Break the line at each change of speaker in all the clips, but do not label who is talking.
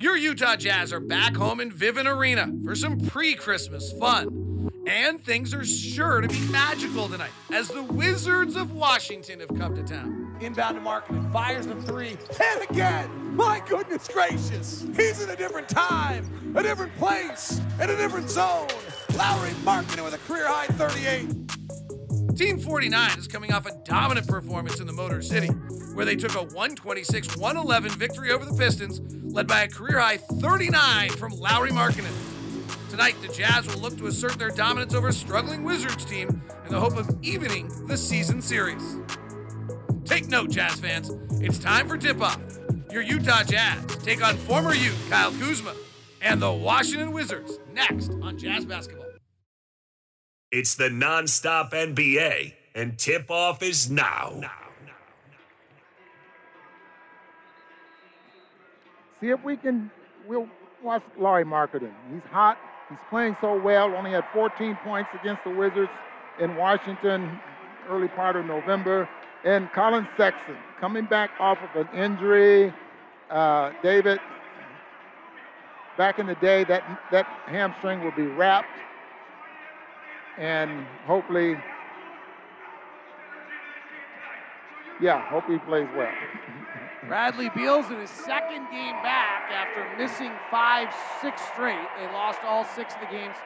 Your Utah Jazz are back home in Vivint Arena for some pre Christmas fun. And things are sure to be magical tonight as the Wizards of Washington have come to town.
Inbound to Markkanen, fires the three, and again! My goodness gracious! He's in a different time, a different place, in a different zone. Lauri Markkanen with a career high 38.
Team 49 is coming off a dominant performance in the Motor City, where they took a 126 111 victory over the Pistons, led by a career high 39 from Lauri Markkanen. Tonight, the Jazz will look to assert their dominance over a struggling Wizards team in the hope of evening the season series. Take note, Jazz fans. It's time for tip off. Your Utah Jazz take on former Ute Kyle Kuzma and the Washington Wizards next on Jazz Basketball.
It's the nonstop NBA, and tip off is now.
See if we can. We'll watch Lauri Markkanen. He's hot. He's playing so well. Only had 14 points against the Wizards in Washington early part of November. And Collin Sexton coming back off of an injury. Uh, David, back in the day, that that hamstring will be wrapped, and hopefully, yeah, hope he plays well.
Bradley Beal's in his second game back after missing five, six straight. They lost all six of the games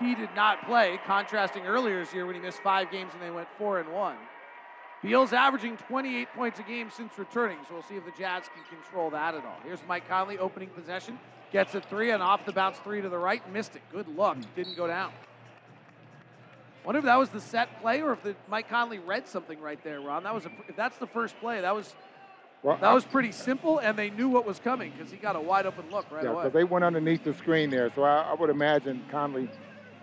he did not play, contrasting earlier this year when he missed five games and they went four and one. Beal's averaging 28 points a game since returning, so we'll see if the Jazz can control that at all. Here's Mike Conley opening possession, gets a three, and off the bounce three to the right, missed it. Good luck, didn't go down. Wonder if that was the set play or if the, Mike Conley read something right there, Ron. That was a, if that's the first play, that was
Well,
that was pretty simple, and they knew what was coming because he got a wide open look right
yeah,
away.
because they went underneath the screen there, so I, I would imagine Conley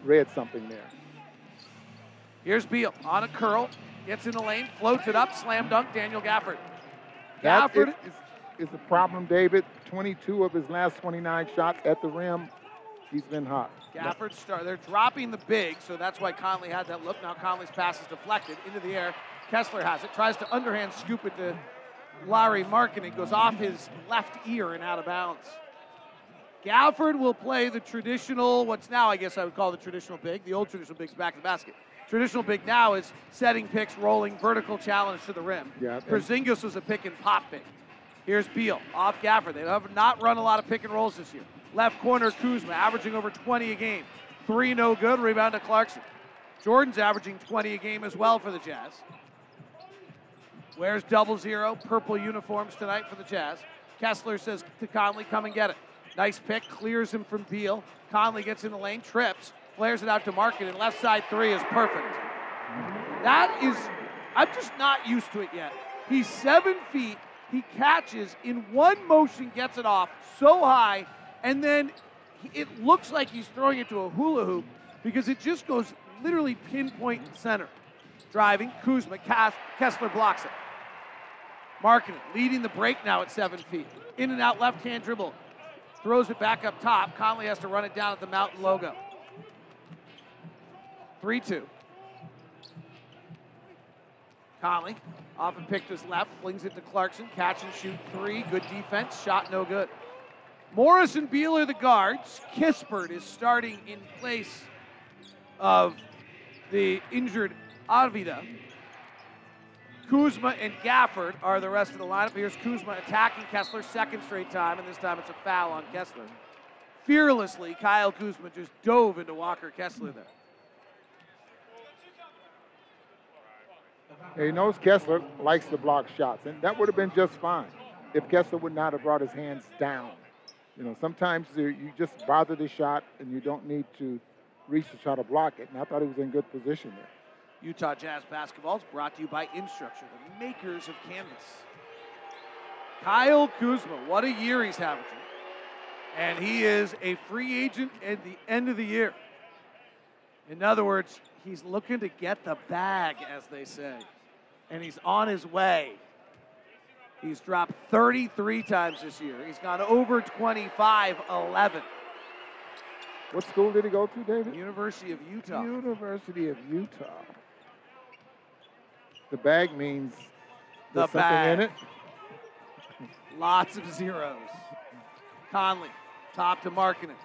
read something there.
Here's Beal on a curl, gets in the lane, floats it up, slam dunk, Daniel Gafford.
That
Gafford
is, is, is the problem, David. 22 of his last 29 shots at the rim. He's been hot.
Gafford start. They're dropping the big, so that's why Conley had that look. Now Conley's pass is deflected into the air. Kessler has it, tries to underhand scoop it to Larry Markin. It goes off his left ear and out of bounds. Gafford will play the traditional, what's now I guess I would call the traditional big. The old traditional big's back to the basket. Traditional big now is setting picks, rolling, vertical challenge to the rim.
Yeah,
Porzingis was a pick and pop big. Here's Beal off Gafford. They have not run a lot of pick and rolls this year. Left corner Kuzma averaging over 20 a game. Three no good. Rebound to Clarkson. Jordan's averaging 20 a game as well for the Jazz. Wears double zero, purple uniforms tonight for the Jazz. Kessler says to Conley, come and get it. Nice pick, clears him from Beal. Conley gets in the lane, trips, flares it out to Market, and left side three is perfect. That is, I'm just not used to it yet. He's seven feet, he catches in one motion, gets it off so high, and then it looks like he's throwing it to a hula hoop because it just goes literally pinpoint center. Driving, Kuzma, Kessler blocks it. Markkanen, leading the break now at seven feet. In and out left hand dribble. Throws it back up top. Conley has to run it down at the Mountain logo. 3 2. Conley, off and pick to his left, flings it to Clarkson. Catch and shoot three. Good defense. Shot no good. Morris and Beal are the guards. Kispert is starting in place of the injured Avdija. Kuzma and Gafford are the rest of the lineup. Here's Kuzma attacking Kessler second straight time, and this time it's a foul on Kessler. Fearlessly, Kyle Kuzma just dove into Walker Kessler there.
He knows Kessler likes to block shots, and that would have been just fine if Kessler would not have brought his hands down. You know, sometimes you just bother the shot and you don't need to reach to try to block it. And I thought he was in good position there.
Utah Jazz basketball is brought to you by Instructure, the makers of Canvas. Kyle Kuzma, what a year he's having. And he is a free agent at the end of the year. In other words, he's looking to get the bag, as they say. And he's on his way. He's dropped 33 times this year. He's gone over 25 11.
What school did he go to, David?
University of Utah.
University of Utah. The bag means
The
something in it.
Lots of zeros. Conley, top to Markkanen,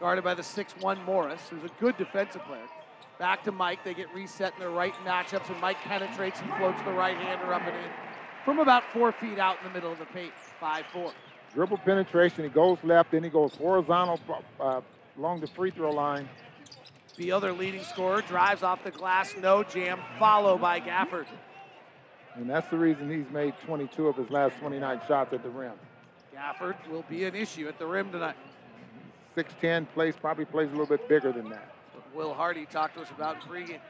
guarded by the 6-1 Morris, who's a good defensive player. Back to Mike. They get reset in their right matchups, and Mike penetrates and floats the right hander up and in from about four feet out in the middle of the paint. 5 4.
Dribble penetration. He goes left, then he goes horizontal uh, along the free throw line.
The other leading scorer, drives off the glass, no jam, followed by Gafford.
And that's the reason he's made 22 of his last 29 shots at the rim.
Gafford will be an issue at the rim tonight.
6'10 plays, probably plays a little bit bigger than that.
Will Hardy talked to us about pregame.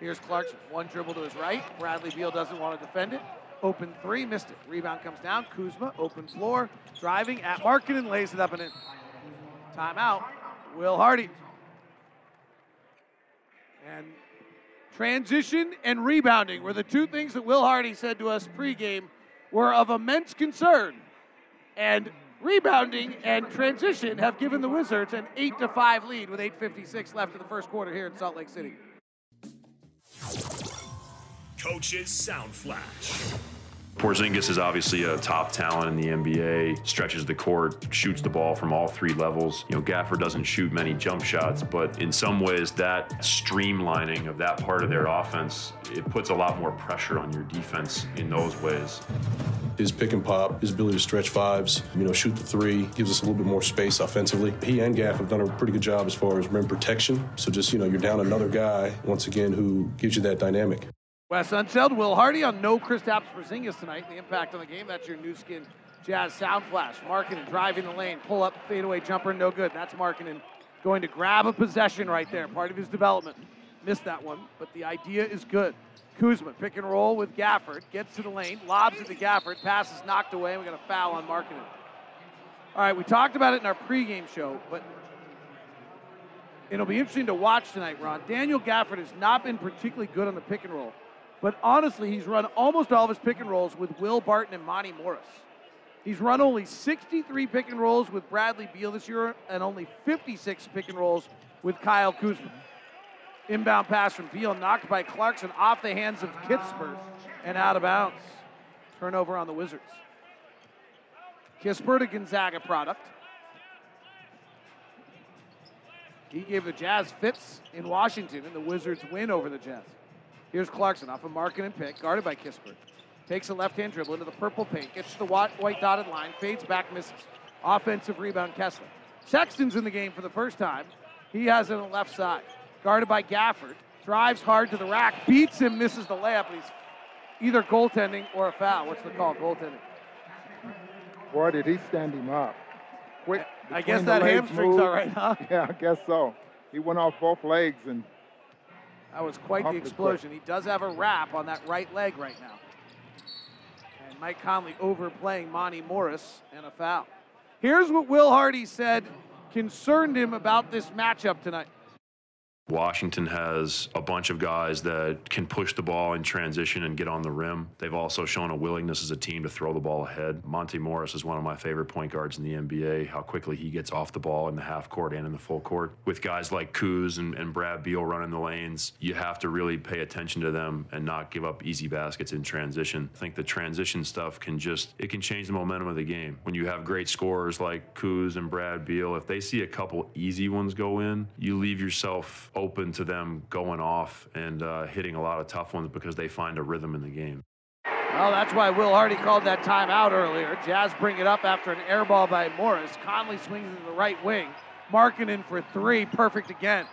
Here's Clarkson. One dribble to his right. Bradley Beal doesn't want to defend it. Open three, missed it. Rebound comes down. Kuzma, open floor, driving at Markin and lays it up and in. Timeout. Will Hardy. And transition and rebounding were the two things that Will Hardy said to us pregame were of immense concern. And rebounding and transition have given the Wizards an 8 to 5 lead with 8.56 left in the first quarter here in Salt Lake City.
Coach's Sound Flash.
Porzingis is obviously a top talent in the NBA, stretches the court, shoots the ball from all three levels. You know, Gaffer doesn't shoot many jump shots, but in some ways that streamlining of that part of their offense, it puts a lot more pressure on your defense in those ways.
His pick and pop, his ability to stretch fives, you know, shoot the three, gives us a little bit more space offensively. He and Gaff have done a pretty good job as far as rim protection. So just, you know, you're down another guy, once again, who gives you that dynamic.
Wes Unseld, Will Hardy on no Kristaps Porzingis tonight. The impact on the game. That's your Nu Skin Jazz sound flash. Markkanen driving the lane, pull up, fadeaway jumper, no good. That's Markkanen going to grab a possession right there. Part of his development. Missed that one, but the idea is good. Kuzma pick and roll with Gafford, gets to the lane, lobs it to Gafford, pass is knocked away, and we got a foul on Markkanen. All right, we talked about it in our pregame show, but it'll be interesting to watch tonight, Ron. Daniel Gafford has not been particularly good on the pick and roll. But honestly, he's run almost all of his pick and rolls with Will Barton and Monte Morris. He's run only 63 pick and rolls with Bradley Beal this year and only 56 pick and rolls with Kyle Kuzma. Inbound pass from Beal knocked by Clarkson off the hands of Kispert and out of bounds. Turnover on the Wizards. Kispert, a Gonzaga product. He gave the Jazz fits in Washington, and the Wizards win over the Jazz. Here's Clarkson off a Markkanen and pick, guarded by Kispert. Takes a left-hand dribble into the purple paint, gets to the white dotted line, fades back, misses. Offensive rebound, Kessler. Sexton's in the game for the first time. He has it on the left side. Guarded by Gafford. Drives hard to the rack, beats him, misses the layup, and he's either goaltending or a foul. What's the call? Goaltending.
Boy, did he stand him up. Quick.
I guess that hamstring's
move.
all right, huh?
Yeah, I guess so. He went off both legs and
That was quite the explosion. He does have a wrap on that right leg right now. And Mike Conley overplaying Monte Morris and a foul. Here's what Will Hardy said concerned him about this matchup tonight.
Washington has a bunch of guys that can push the ball in transition and get on the rim. They've also shown a willingness as a team to throw the ball ahead. Monte Morris is one of my favorite point guards in the NBA, how quickly he gets off the ball in the half court and in the full court. With guys like Kuz and, and Brad Beal running the lanes, you have to really pay attention to them and not give up easy baskets in transition. I think the transition stuff can just, it can change the momentum of the game. When you have great scorers like Kuz and Brad Beal, if they see a couple easy ones go in, you leave yourself open to them going off and uh, hitting a lot of tough ones because they find a rhythm in the game.
Well, that's why Will Hardy called that timeout earlier. Jazz bring it up after an air ball by Morris. Conley swings into the right wing. Markkanen for three, perfect again.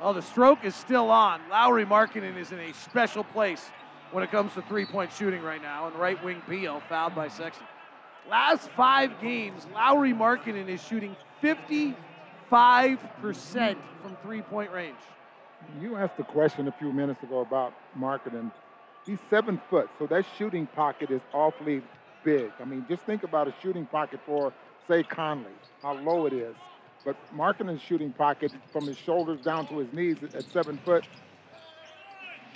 Oh, the stroke is still on. Lauri Markkanen is in a special place when it comes to three-point shooting right now. And right wing Beal fouled by Sexton. Last five games, Lauri Markkanen is shooting 55% from three-point range.
you asked a question a few minutes ago about Markkanen. He's seven foot, so that shooting pocket is awfully big. I mean, just think about a shooting pocket for say Conley, how low it is. But Markkanen's shooting pocket from his shoulders down to his knees at, seven foot.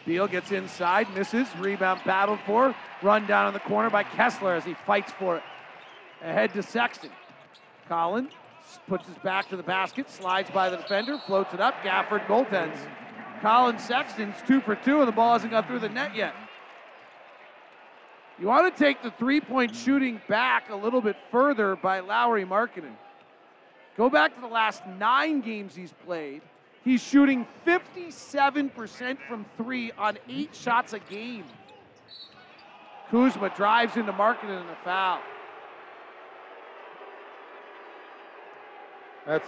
Beal gets inside, misses, rebound battled for, run down in the corner by Kessler as he fights for it. Ahead to Sexton. Collins puts his back to the basket, slides by the defender, floats it up. Gafford goaltends. Collin Sexton's two for two, and the ball hasn't got through the net yet. You want to take the three point shooting back a little bit further by Lauri Markkanen. Go back to the last nine games he's played. He's shooting 57% from three on eight shots a game. Kuzma drives into Markkanen and a foul.
That's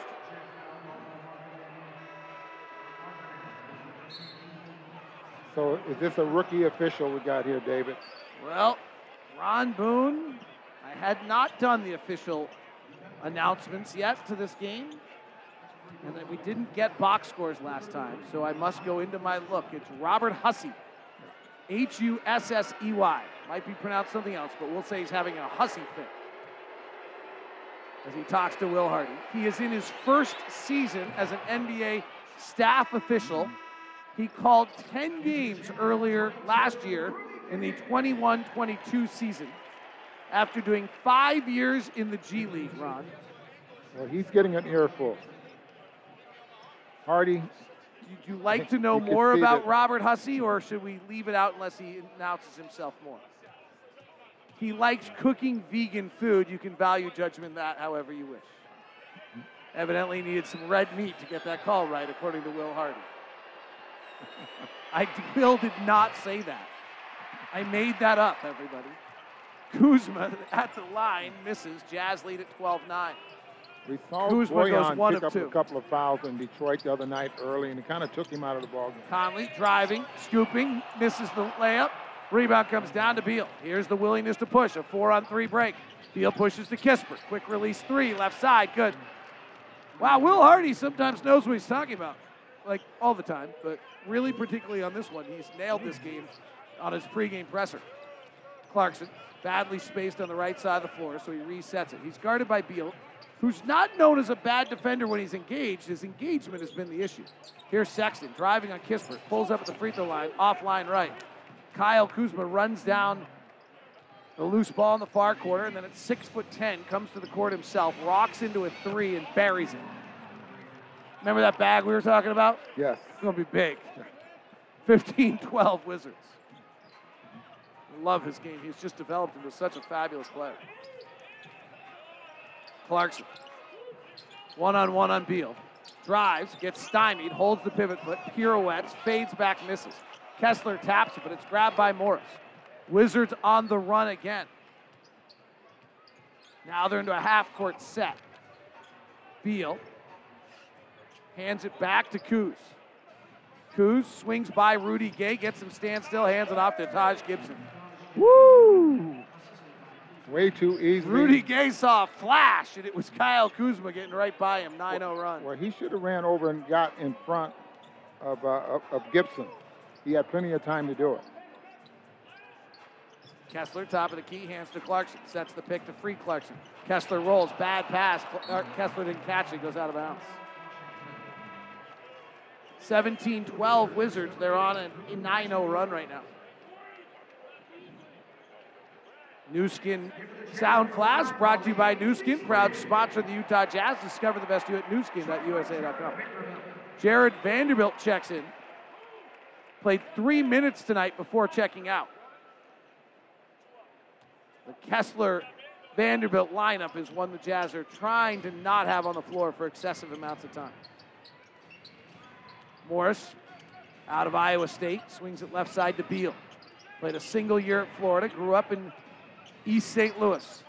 so. Is this a rookie official we got here, David?
Well, Ron Boone, I had not done the official announcements yet to this game, and we didn't get box scores last time, so I must go into my look. It's Robert Hussey, H U S S E Y. Might be pronounced something else, but we'll say he's having a Hussey fit as he talks to Will Hardy. He is in his first season as an NBA staff official. He called 10 games earlier last year in the 21 22 season after doing five years in the G League, Ron.
Well, he's getting an earful. Hardy.
Would you like to know more about
that-
Robert Hussey, or should we leave it out unless he announces himself more? He likes cooking vegan food. You can value judgment that however you wish. Evidently needed some red meat to get that call right, according to Will Hardy. I Will did not say that. I made that up, everybody. Kuzma at the line misses. Jazz lead at 12-9.
We saw
Kuzma goes
Boyan
one
pick
of
up
two.
a couple of fouls in Detroit the other night early, and it kind of took him out of the ballgame.
Conley driving, scooping, misses the layup. Rebound comes down to Beal. Here's the willingness to push. A four on three break. Beal pushes to Kispert. Quick release three, left side. Good. Wow, Will Hardy sometimes knows what he's talking about. Like all the time, but really particularly on this one. He's nailed this game on his pregame presser. Clarkson, badly spaced on the right side of the floor, so he resets it. He's guarded by Beal, who's not known as a bad defender when he's engaged. His engagement has been the issue. Here's Sexton driving on Kispert, pulls up at the free throw line, offline right. Kyle Kuzma runs down the loose ball in the far corner, and then at six foot ten, comes to the court himself, rocks into a three, and buries it. Remember that bag we were talking about?
Yes.
It's going to be big. 15 12 Wizards. Love his game. He's just developed into such a fabulous player. Clarkson. One on one on Beal. Drives, gets stymied, holds the pivot foot, pirouettes, fades back, misses. Kessler taps it, but it's grabbed by Morris. Wizards on the run again. Now they're into a half court set. Beal hands it back to Kuz. Kuz swings by Rudy Gay, gets him standstill, hands it off to Taj Gibson. Woo!
Way too easy.
Rudy Gay saw a flash, and it was Kyle Kuzma getting right by him. 9 0 run.
Well, he should have ran over and got in front of, uh, of, of Gibson. He had plenty of time to do it.
Kessler, top of the key, hands to Clarkson. Sets the pick to free Clarkson. Kessler rolls, bad pass. Uh, Kessler didn't catch it, goes out of bounds. 17 12 Wizards. They're on a 9 0 run right now. Nu Skin Sound Class brought to you by Nu Skin, proud sponsor of the Utah Jazz. Discover the best you at newskin.usa.com. Jarred Vanderbilt checks in. Played three minutes tonight before checking out. The Kessler Vanderbilt lineup is one the Jazz are trying to not have on the floor for excessive amounts of time. Morris, out of Iowa State, swings it left side to Beal. Played a single year at Florida, grew up in East St. Louis.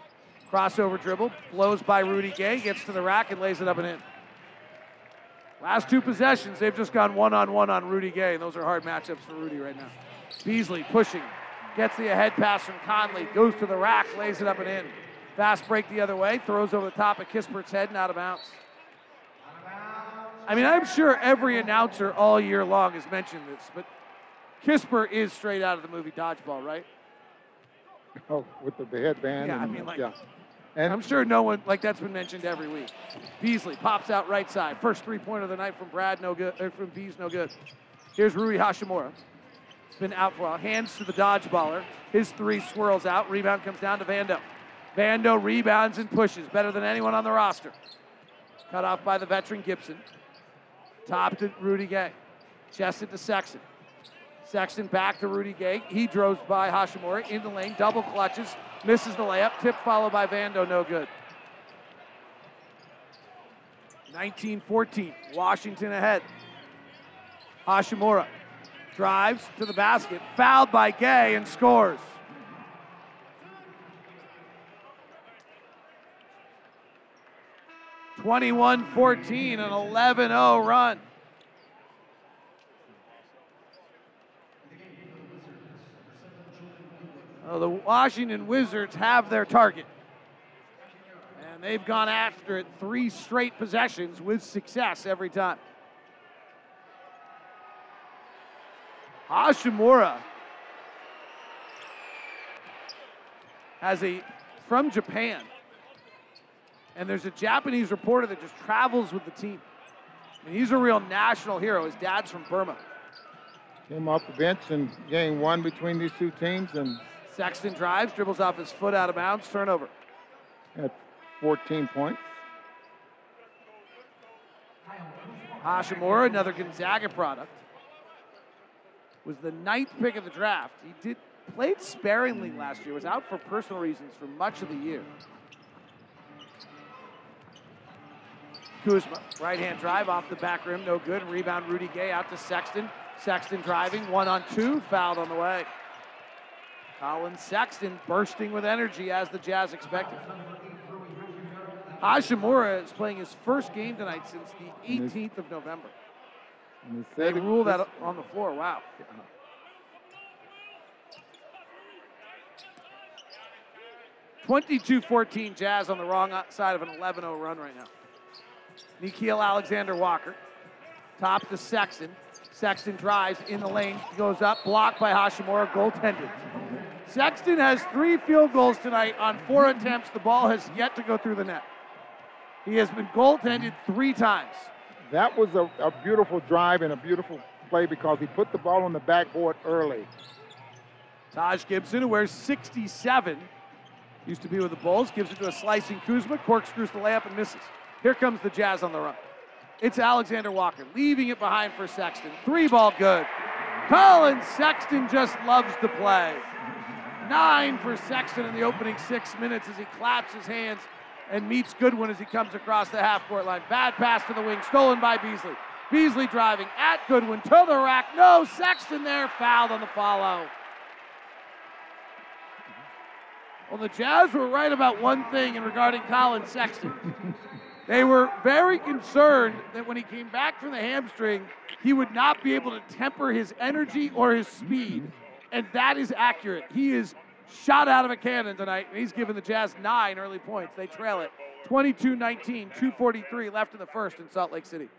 Crossover dribble, blows by Rudy Gay, gets to the rack and lays it up and in. Last two possessions, they've just gone one on one on Rudy Gay, and those are hard matchups for Rudy right now. Beasley pushing, gets the ahead pass from Conley, goes to the rack, lays it up and in. Fast break the other way, throws over the top of Kispert's head and out of bounds. I mean, I'm sure every announcer all year long has mentioned this, but Kisper is straight out of the movie Dodgeball, right?
Oh, with the headband.
Yeah, I mean, like-
yeah. And
I'm sure no one, like that's been mentioned every week. Beasley pops out right side. First three pointer of the night from Brad, no good. Or from Bees, no good. Here's Rui Hachimura. It's been out for a while. Hands to the dodgeballer. His three swirls out. Rebound comes down to Vando. Vando rebounds and pushes. Better than anyone on the roster. Cut off by the veteran Gibson. Top to Rudy Gay. Chested to Sexton. Sexton back to Rudy Gay. He drove by Hachimura in the lane, double clutches, misses the layup. Tip followed by Vando, no good. 19-14, Washington ahead. Hachimura drives to the basket, fouled by Gay and scores. Twenty-one fourteen, an 11-0 run. Oh, the Washington Wizards have their target. And they've gone after it three straight possessions with success every time. Hachimura has a from Japan. And there's a Japanese reporter that just travels with the team. And he's a real national hero. His dad's from Burma.
Came off the bench in game one between these two teams and
Sexton drives, dribbles off his foot out of bounds, turnover.
At 14 points.
Hachimura, another Gonzaga product, was the ninth pick of the draft. He did played sparingly last year, was out for personal reasons for much of the year. Kuzma, right hand drive off the back rim, no good. Rebound Rudy Gay out to Sexton. Sexton driving, one on two, fouled on the way. Collin Sexton bursting with energy as the Jazz expected. Hachimura is playing his first game tonight since the 18th of November.
And
They
said
that on the floor. Wow. Twenty-two fourteen Jazz on the wrong side of an 11-0 run right now. Nickeil Alexander Walker. Top to Sexton. Sexton drives in the lane, goes up, blocked by Hachimura, goaltended. Sexton has three field goals tonight on four attempts. The ball has yet to go through the net. He has been goaltended three times.
That was a, a beautiful drive and a beautiful play because he put the ball on the backboard early.
Taj Gibson, who wears 67, used to be with the Bulls, gives it to a slicing Kuzma, corkscrews the layup and misses. Here comes the Jazz on the run. It's Alexander Walker, leaving it behind for Sexton. Three ball good. Collin Sexton just loves to play. Nine for Sexton in the opening six minutes as he claps his hands and meets Goodwin as he comes across the half court line. Bad pass to the wing, stolen by Beasley. Beasley driving at Goodwin to the rack. No, Sexton there, fouled on the follow. Well, the Jazz were right about one thing in regarding Collin Sexton. They were very concerned that when he came back from the hamstring, he would not be able to temper his energy or his speed. And that is accurate. He is shot out of a cannon tonight, and he's given the Jazz nine early points. They trail it 22 19, 243 left in the first in Salt Lake City.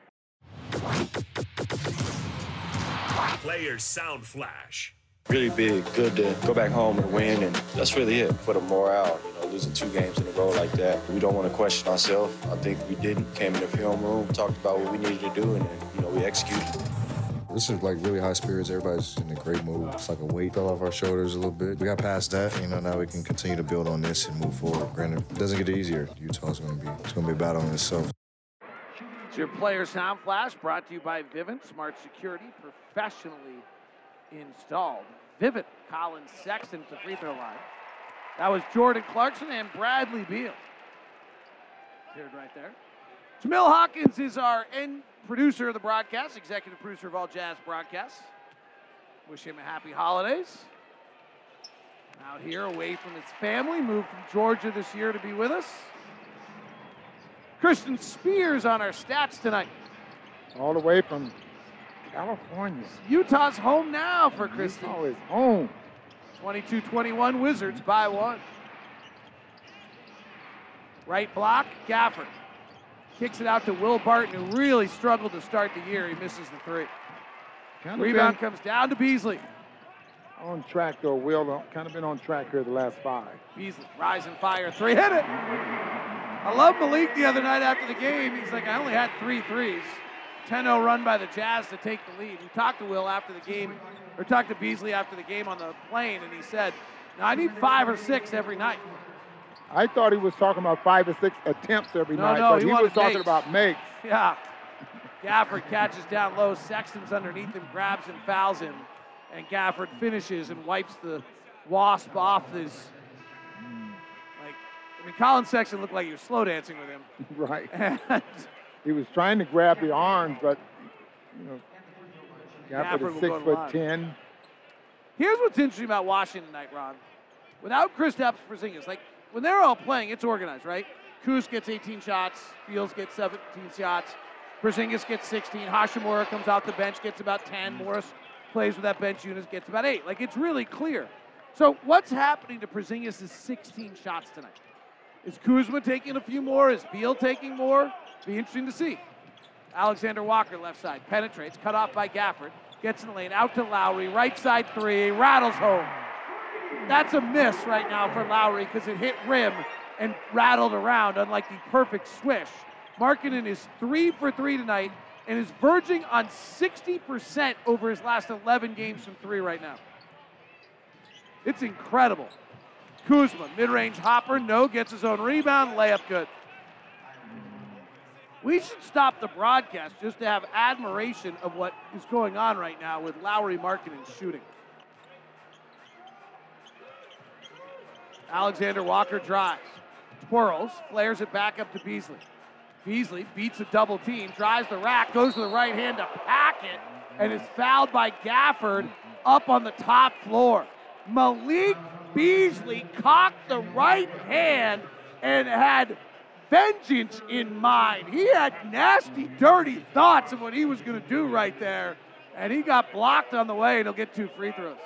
Players Sound Flash.
really big. Good to go back home and win, and that's really it for the morale. You know, losing two games in a row like that, we don't want to question ourselves. I think we didn't. Came in the film room, talked about what we needed to do, and then, you know we executed.
This is like really high spirits. Everybody's in a great mood. It's like a weight fell off our shoulders a little bit. We got past that. You know, now we can continue to build on this and move forward. Granted, it doesn't get easier. Utah's going to be it's going to be a battle in itself.
It's your player sound flash brought to you by Vivint Smart Security, professionally installed. Vivint, Collin Sexton to free throw line. That was Jordan Clarkson and Bradley Beal. Appeared right there. Jamil Hawkins is our end producer of the broadcast, executive producer of all Jazz broadcasts. Wish him a happy holidays. Out here, away from his family, moved from Georgia this year to be with us. Christian Spears on our stats tonight.
All the way from California.
Utah's home now for Christian.
Utah is home.
22 21 Wizards by one. Right block, Gafford. Kicks it out to Will Barton, who really struggled to start the year. He misses the three.
Kinda
Rebound
been-
comes down to Beasley.
on track though, Will. Kind of been on track here the last five.
Beasley, rise and fire, three, hit it. I love Malik the other night after the game. He's like, I only had three threes. 10-0 run by the Jazz to take the lead. We talked to Will after the game, or talked to Beasley after the game on the plane, and he said, "Now I need five or six every night."
I thought he was talking about five or six attempts every
No,
night,
no,
but
he
he, was talking
makes.
about makes.
Yeah. Gafford catches down low. Sexton's underneath him, grabs and fouls him. And Gafford finishes and wipes the wasp off his. Like, I mean, Collin Sexton looked like he was slow dancing with him.
right.
And
He was trying to grab the arms, but you know,
Gafford
Gafford is six foot ten.
here's what's interesting about Washington tonight, Ron. Without Chris Kristaps Porzingis, like when they're all playing, it's organized, right? Kuz gets 18 shots, Fields gets 17 shots, Porzingis gets 16, Hachimura comes out the bench, gets about 10, mm. Morris plays with that bench unit, gets about eight. Like it's really clear. So what's happening to Porzingis' 16 shots tonight? Is Kuzma taking a few more? Is Beal taking more? Be interesting to see. Alexander Walker, left side, penetrates, cut off by Gafford, gets in the lane, out to Lauri, right side three, rattles home. That's a miss right now for Lauri because it hit rim and rattled around, unlike the perfect swish. Markkanen is three for three tonight and is verging on 60% over his last 11 games from three right now. It's incredible. Kuzma, mid range hopper, no, gets his own rebound, layup good. We should stop the broadcast just to have admiration of what is going on right now with Lauri Markkanen shooting. Alexander Walker drives, twirls, flares it back up to Beasley. Beasley beats a double team, drives the rack, goes to the right hand to pack it, and is fouled by Gafford up on the top floor. Malik Beasley cocked the right hand and had vengeance in mind. He had nasty, dirty thoughts of what he was going to do right there, and he got blocked on the way, and he'll get two free throws.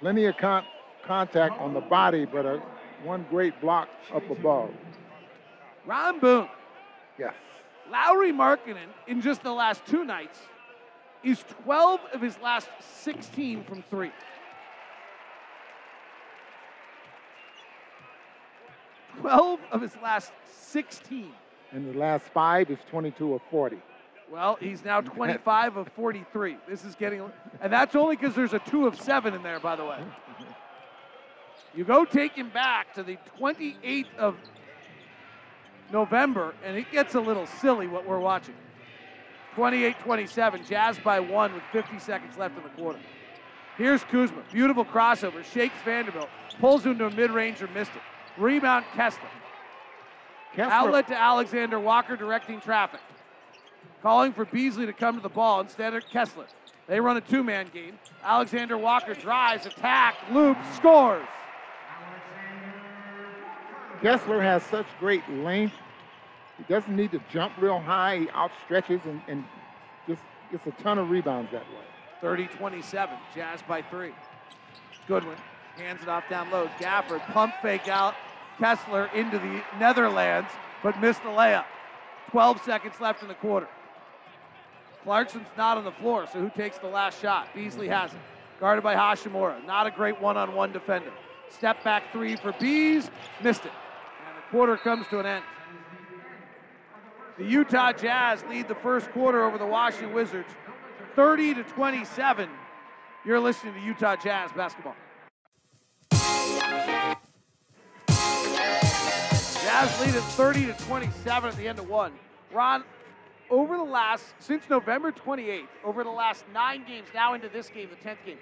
Plenty of con- contact on the body, but a, one great block up above.
Ron Boone,
Yes.
Lauri Markkanen, in just the last two nights, is 12 of his last 16 from three. Twelve of his last 16.
And the last five is 22 of 40.
Well, he's now 25 of 43. This is getting, and that's only because there's a two of seven in there, by the way. You go take him back to the 28th of November, and it gets a little silly what we're watching. 28 27, Jazz by one with 50 seconds left in the quarter. Here's Kuzma. Beautiful crossover. Shakes Vanderbilt. Pulls into a mid ranger, missed it. Rebound, Kessler.
Kessler-
Outlet to Alexander Walker directing traffic. Calling for Beasley to come to the ball instead of Kessler. They run a two man game. Alexander Walker drives, attack, loops, scores.
Kessler has such great length. He doesn't need to jump real high. He outstretches and, and just gets a ton of rebounds that way.
30 27. Jazz by three. Goodwin hands it off down low. Gafford pump fake out. Kessler into the Netherlands, but missed the layup. 12 seconds left in the quarter. Clarkson's not on the floor, so who takes the last shot? Beasley has it. Guarded by Hachimura. Not a great one on one defender. Step back three for Bees. Missed it. And the quarter comes to an end. The Utah Jazz lead the first quarter over the Washington Wizards 30 to 27. You're listening to Utah Jazz basketball. Jazz lead at 30 to 27 at the end of one. Ron, over the last, since November 28th, over the last nine games, now into this game, the 10th game,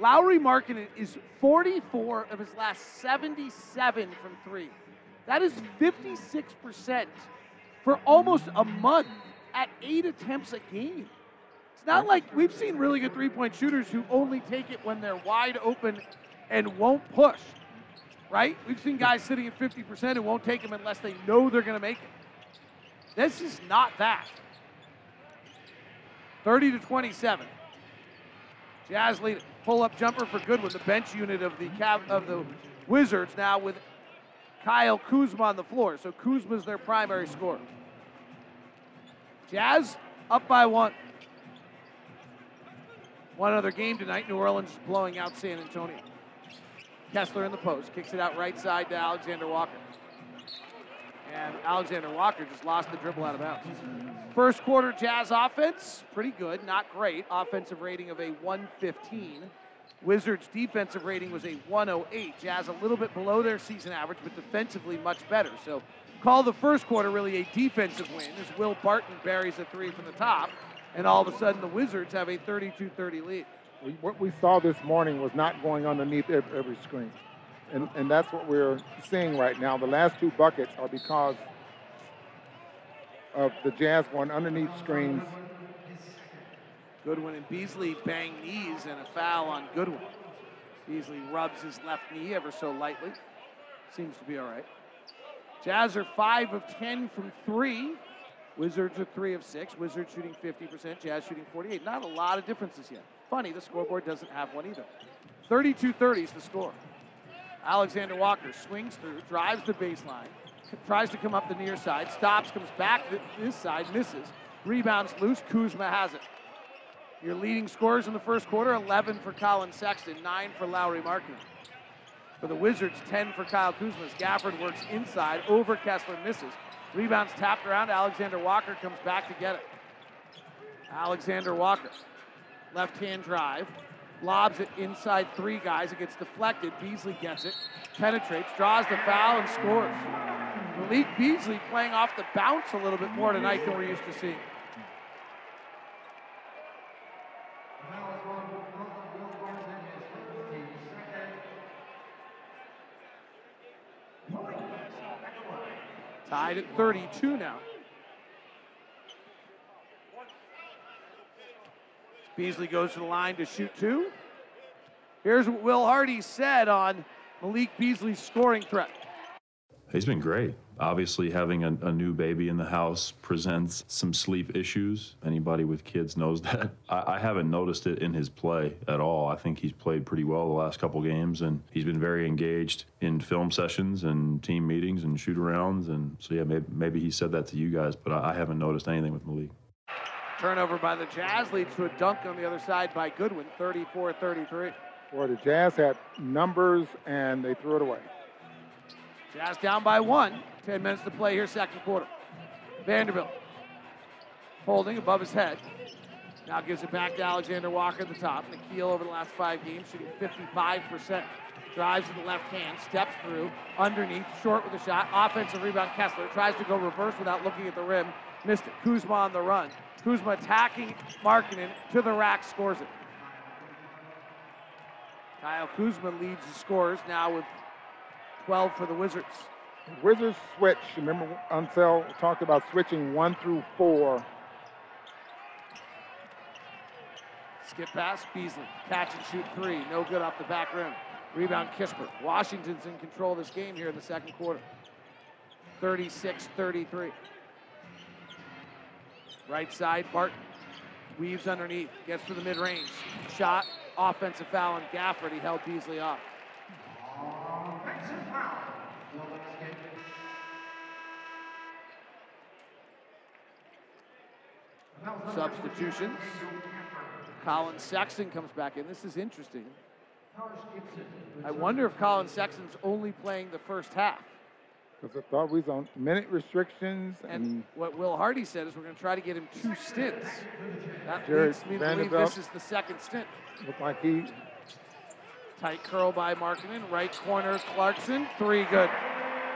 Lauri Markkanen is 44 of his last 77 from three. That is 56% for almost a month at eight attempts a game. It's not like we've seen really good three point shooters who only take it when they're wide open and won't push, right? We've seen guys sitting at 50% and won't take them unless they know they're going to make it. This is not that. 30 to 27. Jazz lead. Pull up jumper for Goodwin, the bench unit of the Cav- of the Wizards now with Kyle Kuzma on the floor. So Kuzma's their primary scorer. Jazz up by one. One other game tonight, New Orleans is blowing out San Antonio. Kessler in the post, kicks it out right side to Alexander Walker. And Alexander Walker just lost the dribble out of bounds. First quarter Jazz offense, pretty good, not great. Offensive rating of a 115. Wizards defensive rating was a 108. Jazz a little bit below their season average, but defensively much better. So call the first quarter really a defensive win as Will Barton buries a three from the top, and all of a sudden the Wizards have a 32-30 lead.
What we saw this morning was not going underneath every screen. And, and that's what we're seeing right now. The last two buckets are because of the Jazz going underneath screens.
Goodwin and Beasley bang knees and a foul on Goodwin. Beasley rubs his left knee ever so lightly. Seems to be all right. Jazz are 5 of 10 from 3. Wizards are 3 of 6. Wizards shooting 50%, Jazz shooting 48. Not a lot of differences yet. Funny, the scoreboard doesn't have one either. 32 30 is the score. Alexander Walker swings through, drives the baseline, tries to come up the near side, stops, comes back this side, misses, rebounds loose. Kuzma has it. Your leading scorers in the first quarter 11 for Collin Sexton, 9 for Lauri Markkanen. For the Wizards, 10 for Kyle Kuzma. Gafford works inside, over Kessler, misses. Rebounds tapped around. Alexander Walker comes back to get it. Alexander Walker, left hand drive, lobs it inside three guys. It gets deflected. Beasley gets it, penetrates, draws the foul, and scores. Malik Beasley playing off the bounce a little bit more tonight than we're used to seeing. Tied at 32 now. Beasley goes to the line to shoot two. Here's what Will Hardy said on Malik Beasley's scoring threat.
He's been great. Obviously, having a, a, new baby in the house presents some sleep issues. Anybody with kids knows that. I, I, haven't noticed it in his play at all. I think he's played pretty well the last couple games, and he's been very engaged in film sessions and team meetings and shoot arounds. And so, yeah, maybe, maybe he said that to you guys, but I, I haven't noticed anything with Malik.
Turnover by the Jazz leads to a dunk on the other side by Goodwin, 34 33.
Boy, the Jazz had numbers and they threw it away.
Jazz down by one. 10 minutes to play here, second quarter. Vanderbilt holding above his head. Now gives it back to Alexander Walker at the top. Nickeil over the last five games shooting 55%. Drives to the left hand, steps through, underneath, short with a shot. Offensive rebound, Kessler tries to go reverse without looking at the rim. Missed it. Kuzma on the run. Kuzma attacking Markkanen to the rack, scores it. Kyle Kuzma leads the scores now with 12 for the Wizards.
Wizards switch. Remember, Unseld talked about switching one through four.
Skip pass, Beasley. Catch and shoot three. No good off the back rim. Rebound, Kispert. Washington's in control of this game here in the second quarter. 36 33. Right side, Barton weaves underneath, gets to the mid range. Shot, offensive foul on Gafford. He held Beasley off. Substitutions. Collin Sexton comes back in. This is interesting. I wonder if Collin Sexton's only playing the first half.
Because I thought we was on minute restrictions. And,
and, what Will Hardy said is we're going to try to get him two stints. That
Jared
leads me to believe this is the second stint.
Look like he.
Tight curl by Markkanen. Right corner, Clarkson. Three good.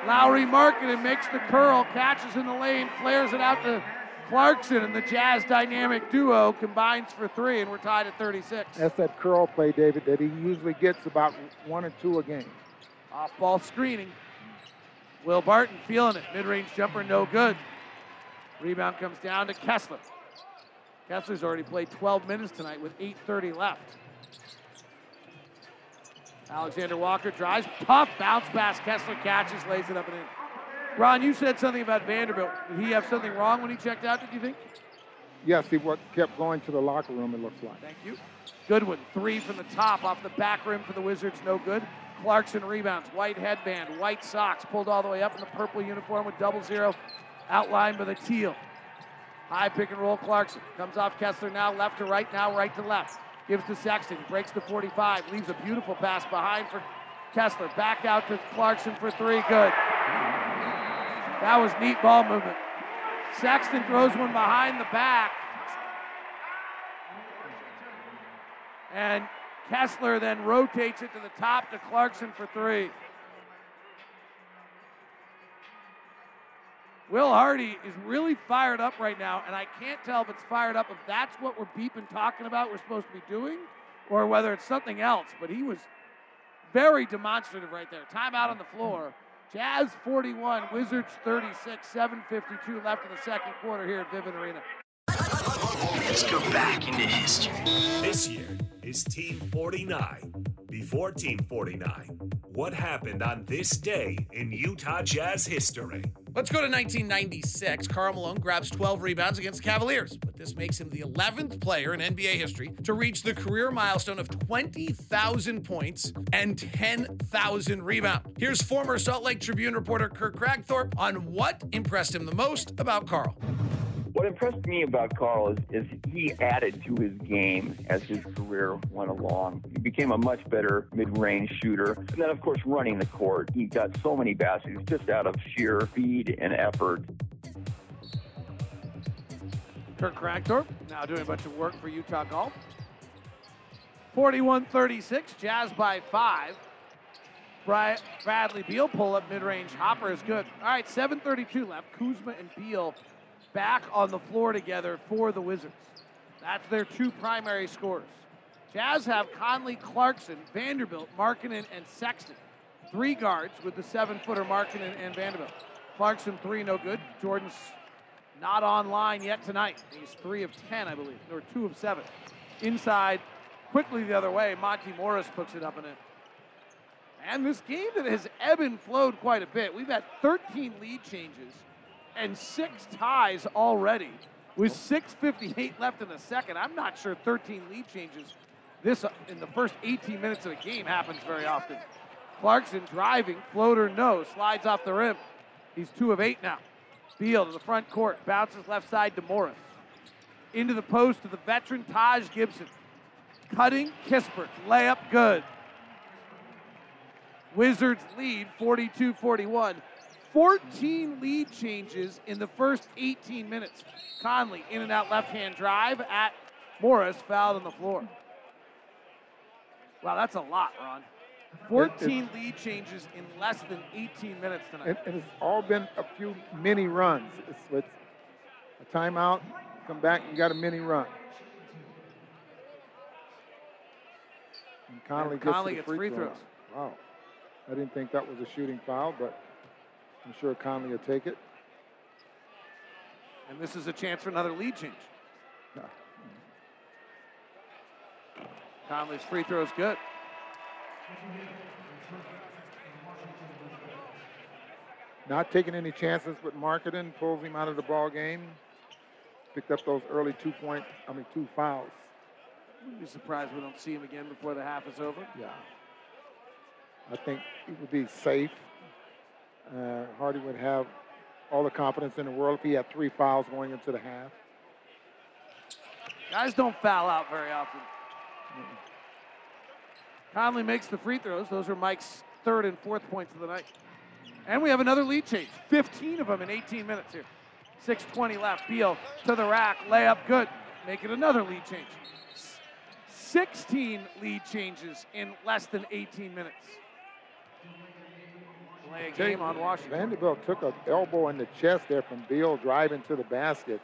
Lauri Markkanen makes the curl, catches in the lane, flares it out to Clarkson, and the Jazz dynamic duo combines for three, and we're tied at 36.
That's that curl play, David, that he usually gets about one or two a game.
Off ball screening. Will Barton feeling it. Mid range jumper, no good. Rebound comes down to Kessler. Kessler's already played 12 minutes tonight with 8.30 left. Alexander Walker drives, tough bounce pass. Kessler catches, lays it up and in. Ron, you said something about Vanderbilt. Did he have something wrong when he checked out, did you think?
Yes, he what kept going to the locker room, it looks like.
Thank you. Goodwin, three from the top off the back rim for the Wizards, no good. Clarkson rebounds, white headband, white socks, pulled all the way up in the purple uniform with double zero, outlined by the teal. High pick and roll, Clarkson. Comes off Kessler now, left to right, now right to left. Gives to Sexton. Breaks to 45. Leaves a beautiful pass behind for Kessler. Back out to Clarkson for three. Good. That was neat ball movement. Sexton throws one behind the back. And Kessler then rotates it to the top to Clarkson for three. Will Hardy is really fired up right now, and I can't tell if it's fired up if that's what we're beeping talking about we're supposed to be doing, or whether it's something else. But he was very demonstrative right there. Timeout on the floor. Jazz 41, Wizards 36, 7.52 left in the second quarter here at Vivint Arena.
Let's go back into history. This year is Team 49. Before Team 49, what happened on this day in Utah Jazz history?
Let's go to 1996. Karl Malone grabs 12 rebounds against the Cavaliers, but this makes him the 11th player in NBA history to reach the career milestone of 20,000 points and 10,000 rebounds. Here's former Salt Lake Tribune reporter Kirk Kragthorpe on what impressed him the most about Karl.
What impressed me about Karl is, is he added to his game as his career went along. He became a much better mid-range shooter. And then, of course, running the court. He got so many baskets just out of sheer speed and effort.
Kirk Kragthorpe now doing a bunch of work for Utah Golf. 41-36, Jazz by five. Bradley Beal pull up mid-range. Hopper is good. All right, 7.32 left. Kuzma and Beal back on the floor together for the Wizards. That's their two primary scorers. Jazz have Conley, Clarkson, Vanderbilt, Markkanen, and Sexton. Three guards with the seven-footer Markkanen and Vanderbilt. Clarkson, three, no good. Jordan's not online yet tonight. He's three of 10, I believe, or two of seven. Inside, quickly the other way, Monte Morris puts it up and in. And this game that has ebbed and flowed quite a bit. We've had 13 lead changes and six ties already with 6.58 left in the second. I'm not sure 13 lead changes this uh, in the first 18 minutes of the game happens very often. Clarkson driving, floater no, slides off the rim. He's two of eight now. Beal to the front court, bounces left side to Morris. Into the post to the veteran Taj Gibson. Cutting Kispert, layup good. Wizards lead 42 41. 14 lead changes in the first 18 minutes. Conley in and out left hand drive at Morris, fouled on the floor. Wow, that's a lot, Ron. 14 it, lead changes in less than 18 minutes tonight.
And, and, it's all been a few mini runs. It's, it's a timeout, come back, you got a mini run. And Conley,
and Conley
gets,
gets free throws.
Wow. I didn't think that was a shooting foul, but I'm sure Conley will take it.
And this is a chance for another lead change. Yeah. Conley's free throw is good.
Not taking any chances, but Markkanen pulls him out of the ball game. Picked up those early two point, I mean two fouls.
Wouldn't be surprised we don't see him again before the half is over.
Yeah. I think it would be safe uh, Hardy would have all the confidence in the world if he had three fouls going into the half.
Guys don't foul out very often. Conley makes the free throws. Those are Mike's third and fourth points of the night. And we have another lead change. 15 of them in 18 minutes here. 6.20 left. Beal to the rack. Layup good. Make it another lead change. 16 lead changes in less than 18 minutes play a game on Washington.
Vanderbilt took an elbow in the chest there from Beal driving to the basket.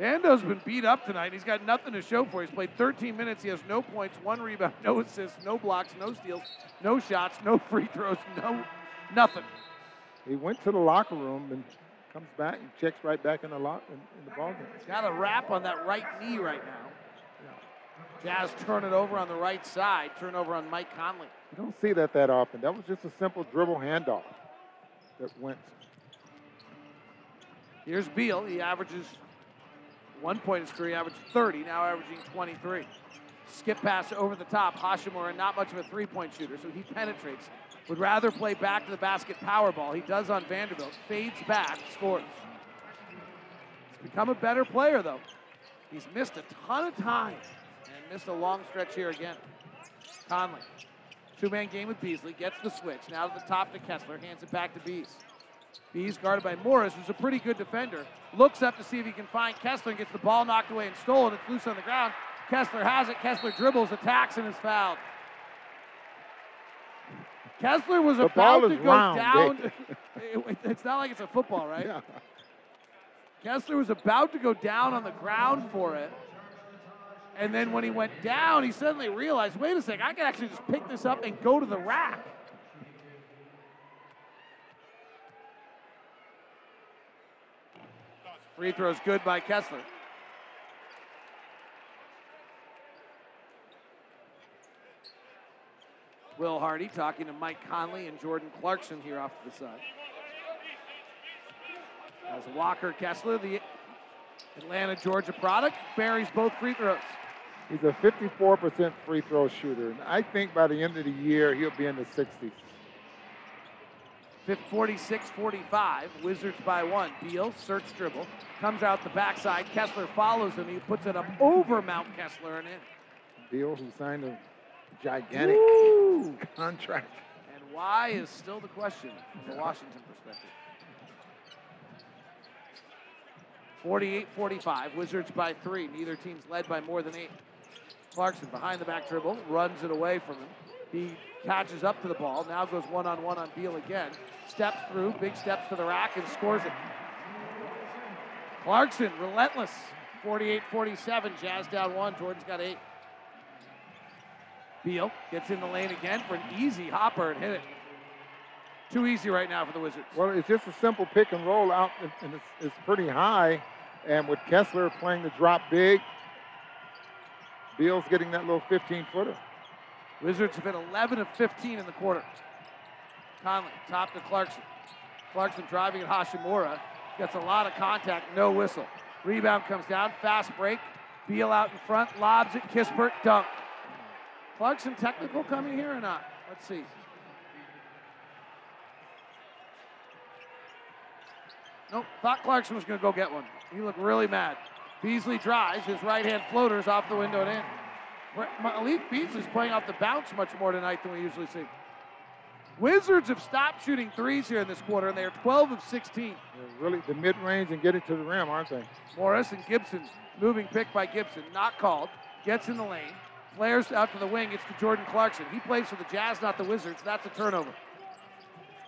Vando's been beat up tonight. He's got nothing to show for. He's played 13 minutes. He has no points, one rebound, no assists, no blocks, no steals, no shots, no free throws, no nothing.
He went to the locker room and comes back and checks right back in the lock in, in the ball game.
He's got a wrap on that right knee right now. Jazz turn it over on the right side. Turnover on Mike Conley.
You don't see that that often. That was just a simple dribble handoff that went.
Here's Beal. He averages one point in his career. Averaged 30, now averaging 23. Skip pass over the top. Hachimura, not much of a three-point shooter, so he penetrates. Would rather play back to the basket power ball. He does on Vanderbilt. Fades back, scores. He's become a better player, though. He's missed a ton of time missed a long stretch here again. Conley. Two man game with Beasley. Gets the switch. Now to the top to Kessler. Hands it back to Bees. Bees guarded by Morris, who's a pretty good defender. Looks up to see if he can find Kessler and gets the ball knocked away and stolen. It's loose on the ground. Kessler has it. Kessler dribbles, attacks, and is fouled. Kessler was
The
about to go
round,
down. It- it's not like it's a football, right?
Yeah.
Kessler was about to go down on the ground for it. And then when he went down, he suddenly realized wait a second, I can actually just pick this up and go to the rack. Free throw's good by Kessler. Will Hardy talking to Mike Conley and Jordan Clarkson here off to the side. As Walker Kessler, the Atlanta, Georgia product, buries both free throws.
He's a 54% free throw shooter. And I think by the end of the year, he'll be in the 60s.
46 45. Wizards by one. Beal, search dribble. Comes out the backside. Kessler follows him. He puts it up over Mount Kessler and in.
Beal, who signed a gigantic
Woo!
contract.
And why is still the question from the Washington perspective. 48 45. Wizards by three. Neither team's led by more than eight. Clarkson behind the back dribble, runs it away from him. He catches up to the ball, now goes one on one on Beal again. Steps through, big steps to the rack, and scores it. Clarkson, relentless. 48 47. Jazz down one. Jordan's got eight. Beal gets in the lane again for an easy hopper and hit it. Too easy right now for the Wizards.
Well, it's just a simple pick and roll out, and- it's, it's pretty high. And with Kessler playing the drop big, Beal's getting that little 15 footer.
Wizards have hit 11 of 15 in the quarter. Conley, top to Clarkson. Clarkson driving at Hachimura. Gets a lot of contact, no whistle. Rebound comes down, fast break. Beal out in front, lobs it, Kispert, dunk. Clarkson technical coming here or not? Let's see. Nope, thought Clarkson was going to go get one. He looked really mad. Beasley drives, his right hand floaters off the window and in. Malik Beasley's playing off the bounce much more tonight than we usually see. Wizards have stopped shooting threes here in this quarter, and they are 12 of 16.
They're really the mid range and getting to the rim, aren't they?
Morris and Gibson, moving pick by Gibson, not called. Gets in the lane, flares out to the wing. It's to Jordan Clarkson. He plays for the Jazz, not the Wizards. That's a turnover.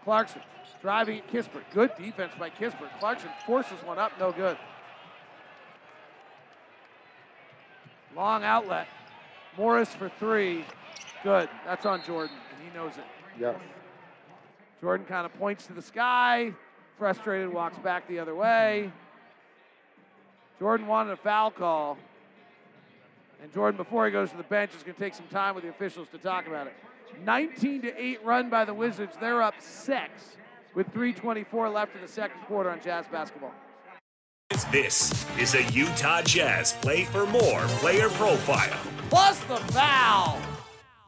Clarkson driving at Kispert. Good defense by Kispert. Clarkson forces one up, no good. Long outlet. Morris for three. Good. That's on Jordan, and he knows it.
Yes.
Jordan kind of points to the sky, frustrated, walks back the other way. Jordan wanted a foul call. And Jordan, before he goes to the bench, is going to take some time with the officials to talk about it. 19 to 8 run by the Wizards. They're up six with 3.24 left in the second quarter on Jazz basketball.
This is a Utah Jazz Play for More player profile.
Plus the foul.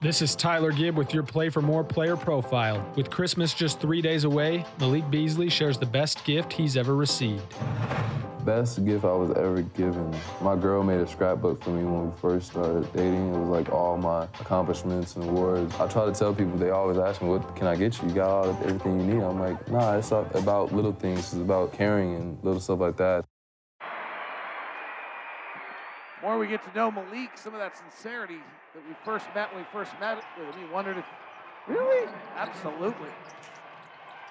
This is Tyler Gibb with your Play for More player profile. With Christmas just three days away, Malik Beasley shares the best gift he's ever received.
Best gift I was ever given. My girl made a scrapbook for me when we first started dating. It was like all my accomplishments and awards. I try to tell people, they always ask me, what can I get you? You got all of everything you need. I'm like, nah, it's about little things. It's about caring and little stuff like that.
More we get to know Malik, some of that sincerity that we first met when we first met with him, we wondered if, really? Absolutely.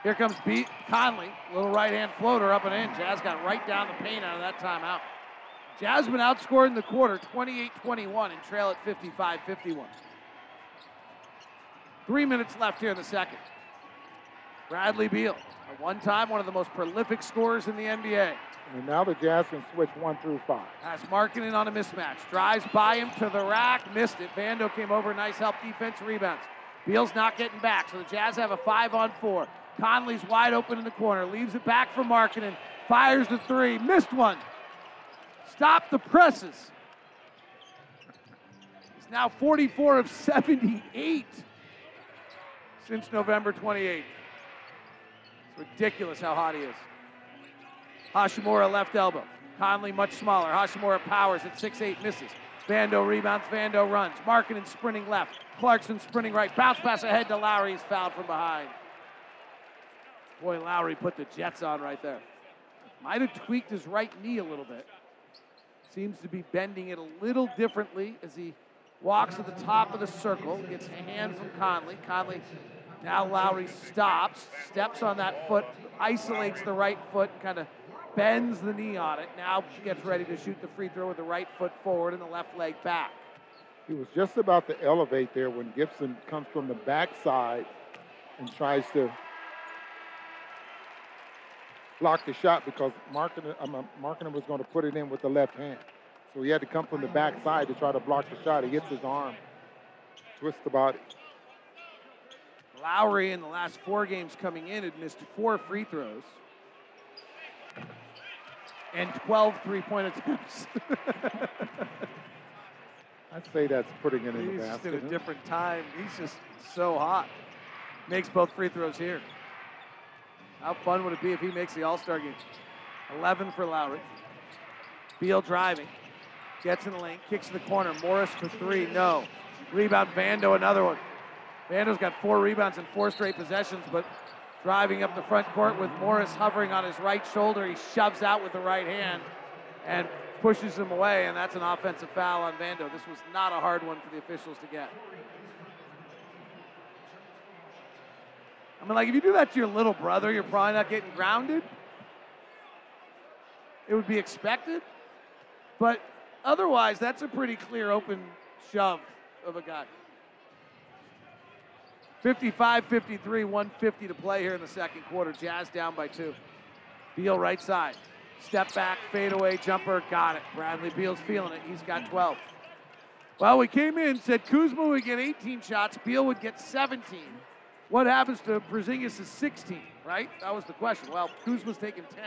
Here comes B- Conley, little right hand floater up and in. Jazz got right down the paint out of that timeout. Been outscored in the quarter 28 21 and trail at 55 51. Three minutes left here in the second. Bradley Beal, at one time one of the most prolific scorers in the NBA.
And now the Jazz can switch one through five.
Has Markkanen on a mismatch. Drives by him to the rack. Missed it. Vando came over. Nice help defense. Rebounds. Beal's not getting back. So the Jazz have a five on four. Conley's wide open in the corner. Leaves it back for Markkanen. Fires the three. Missed one. Stop the presses. He's now 44 of 78 since November 28th. It's ridiculous how hot he is. Hachimura left elbow. Conley much smaller. Hachimura powers at 6'8, misses. Vando rebounds, Vando runs. Markkanen sprinting left. Clarkson sprinting right. Bounce pass ahead to Lauri. He's fouled from behind. Boy, Lauri put the Jets on right there. Might have tweaked his right knee a little bit. Seems to be bending it a little differently as he walks to the top of the circle. Gets a hand from Conley. Conley, now Lauri stops, steps on that foot, isolates the right foot, kind of bends the knee on it. Now gets ready to shoot the free throw with the right foot forward and the left leg back.
He was just about to elevate there when Gibson comes from the backside and tries to block the shot because Markkanen was going to put it in with the left hand. So he had to come from the backside to try to block the shot. He hits his arm, twists the body.
Lauri in the last four games coming in had missed four free throws and 12 three-point attempts.
I'd say that's putting it in
He's
the
just
basket.
in a different time. He's just so hot. Makes both free throws here. How fun would it be if he makes the All-Star game? 11 for Lauri. Beal driving. Gets in the lane, kicks in the corner. Morris for three, no. Rebound, Vando, another one. Vando's got four rebounds in four straight possessions, but driving up the front court with Morris hovering on his right shoulder, he shoves out with the right hand and pushes him away, and that's an offensive foul on Vando. This was not a hard one for the officials to get. I mean, like, if you do that to your little brother, you're probably not getting grounded. It would be expected. But otherwise, that's a pretty clear open shove of a guy. 55 53, 150 to play here in the second quarter. Jazz down by two. Beal right side. Step back, fadeaway, jumper, got it. Bradley Beal's feeling it. He's got 12. Well, we came in, said Kuzma would get 18 shots, Beal would get 17. What happens to Porzingis' 16, right? That was the question. Well, Kuzma's taking 10,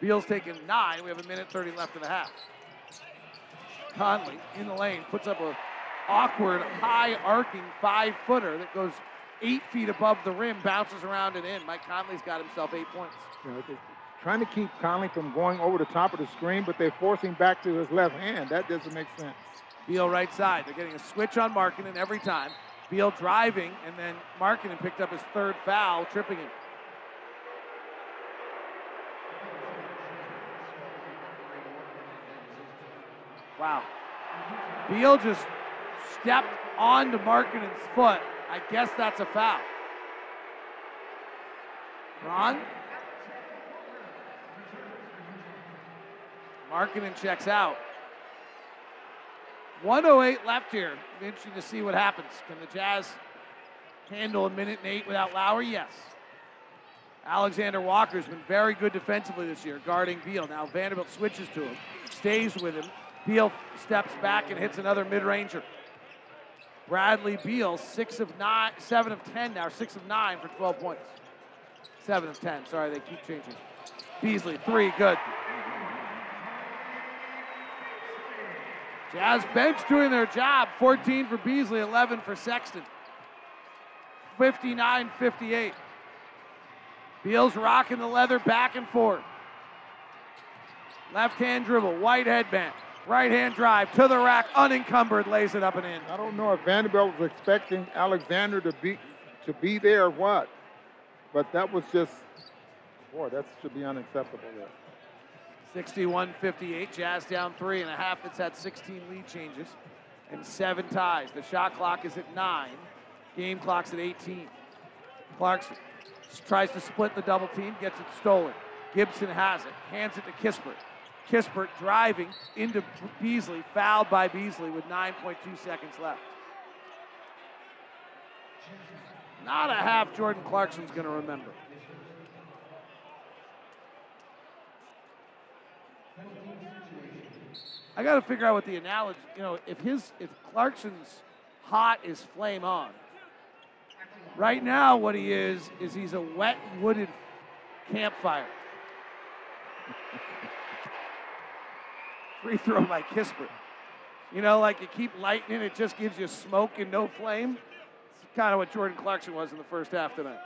Beal's taking 9. We have a minute 30 left in the half. Conley in the lane puts up a awkward, high arcing five footer that goes eight feet above the rim, bounces around and in. Mike Conley's got himself eight points.
You know, trying to keep Conley from going over the top of the screen, but they force him back to his left hand. That doesn't make sense.
Beal right side. They're getting a switch on Markkanen every time. Beal driving, and then Markkanen picked up his third foul, tripping him. Wow. Beal just stepped onto Markkanen's foot. I guess that's a foul. Ron? Markkanen checks out. 108 left here. Interesting to see what happens. Can the Jazz handle a minute and eight without Lauri? Yes. Alexander Walker's been very good defensively this year, guarding Beal. Now Vanderbilt switches to him, stays with him. Beal steps back and hits another mid-ranger. Bradley Beal, six of nine, seven of ten now, six of nine for 12 points. Seven of ten. Sorry, they keep changing. Beasley, three, good. Jazz bench doing their job. 14 for Beasley, 11 for Sexton. 59 58. Beal's rocking the leather back and forth. Left hand dribble, white headband. Right hand drive to the rack, unencumbered, lays it up and in.
I don't know if Vanderbilt was expecting Alexander to be to be there or what, but that was just boy, that should be unacceptable there.
61 58. Jazz down three and a half. It's had 16 lead changes and seven ties. The shot clock is at nine. Game clock's at 18. Clarkson tries to split the double team, gets it stolen. Gibson has it, hands it to Kispert. Kispert driving into Beasley, fouled by Beasley with 9.2 seconds left. Not a half Jordan Clarkson's going to remember. I got to figure out what the analogy, you know, if his, if Clarkson's hot is flame on. Right now, what he is, is he's a wet, wooded campfire. Free throw by Kispert. You know, like you keep lighting it, just gives you smoke and no flame. It's kind of what Jordan Clarkson was in the first half tonight.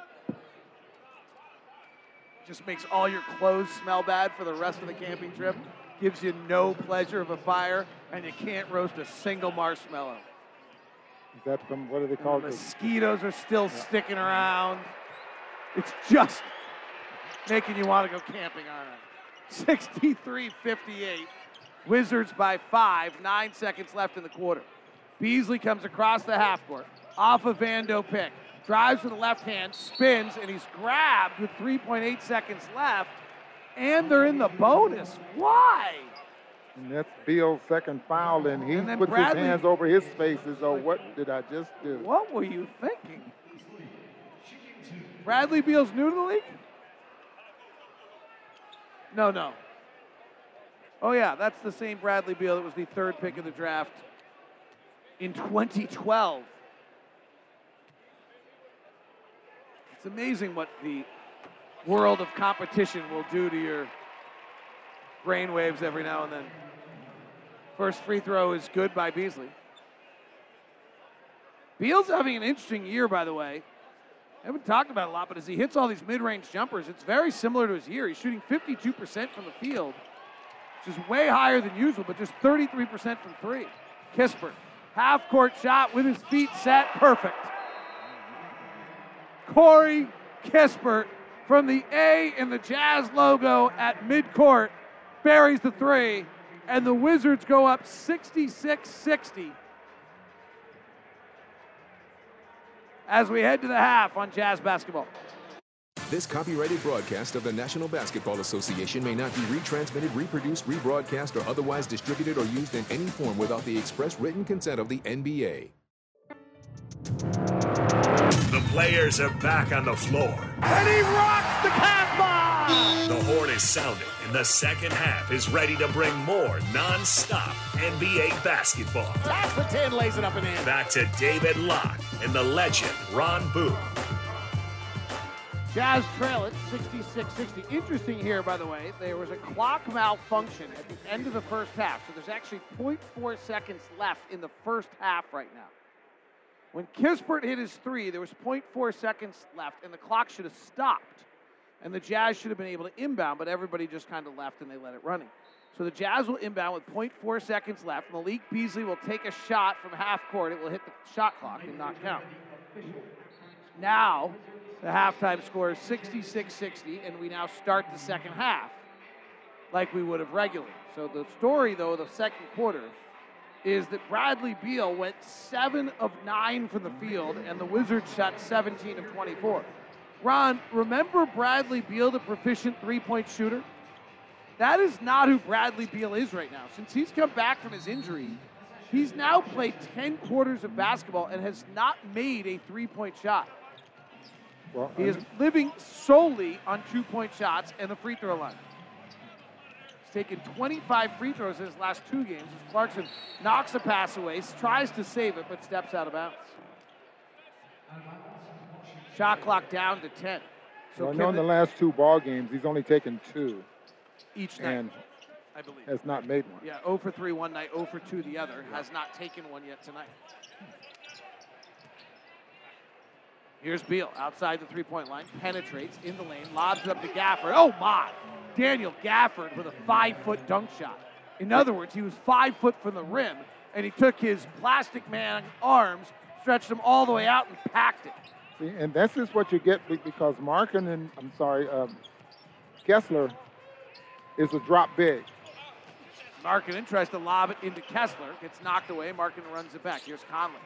Just makes all your clothes smell bad for the rest of the camping trip. gives you no pleasure of a fire, and you can't roast a single marshmallow.
Is that from what do they call
The
it?
mosquitoes are still sticking around. It's just making you want to go camping on it. 63 58. Wizards by five, nine seconds left in the quarter. Beasley comes across the half court, off a Vando pick, drives with the left hand, spins, and he's grabbed with 3.8 seconds left, and they're in the bonus. Why?
And that's Beal's second foul, and he
And
puts
Bradley-
his hands over his face as though, what did I just do?
What were you thinking? Bradley Beal's new to the league? No, no. Oh, yeah, that's the same Bradley Beal that was the third pick of the draft in 2012. It's amazing what the world of competition will do to your brainwaves every now and then. First free throw is good by Beasley. Beal's having an interesting year, by the way. I haven't talked about it a lot, but as he hits all these mid-range jumpers, it's very similar to his year. He's shooting 52% from the field, which is way higher than usual, but just 33% from three. Kispert, half-court shot with his feet set, perfect. Corey Kispert from the A in the Jazz logo at midcourt buries the three, and the Wizards go up 66-60 as we head to the half on Jazz basketball.
This copyrighted broadcast of the National Basketball Association may not be retransmitted, reproduced, rebroadcast, or otherwise distributed or used in any form without the express written consent of the NBA.
The players are back on the floor.
And he rocks the cat bomb!
The horn is sounding, and the second half is ready to bring more non-stop NBA basketball.
That's the 10 lays it up and in.
Back to David Locke and the legend Ron Boone.
Jazz trail it 66-60. Interesting here, by the way, there was a clock malfunction at the end of the first half. So there's actually 0.4 seconds left in the first half right now. When Kispert hit his three, there was 0.4 seconds left, and the clock should have stopped. And the Jazz should have been able to inbound, but everybody just kind of left and they let it running. So the Jazz will inbound with 0.4 seconds left. Malik Beasley will take a shot from half court. It will hit the shot clock and not count. Now, the halftime score is 66 60, and we now start the second half like we would have regularly. So the story, though, the second quarter is that Bradley Beal went 7 of 9 from the field, and the Wizards shot 17 of 24. Ron, remember Bradley Beal, the proficient three point shooter? That is not who Bradley Beal is right now. Since he's come back from his injury, he's now played 10 quarters of basketball and has not made a three point shot.
Well,
He is living solely on two point shots and the free throw line. He's taken 25 free throws in his last two games as Clarkson knocks a pass away, tries to save it, but steps out of bounds. Shot clock down to 10. So
well, I know in
the-
last two ball games, he's only taken two
each night,
and
I believe.
has not made one.
Yeah, 0 for 3 one night, 0 for 2 the other. Has not taken one yet tonight. Here's Beal outside the three point line, penetrates in the lane, lobs it up to Gafford. Oh my! Daniel Gafford with a five foot dunk shot. In other words, he was five foot from the rim, and he took his plastic man arms, stretched them all the way out, and packed it.
See, and this is what you get because Markin and I'm sorry, um, Kessler is a drop big.
Markkanen tries to lob it into Kessler, gets knocked away. Markkanen runs it back. Here's Conley.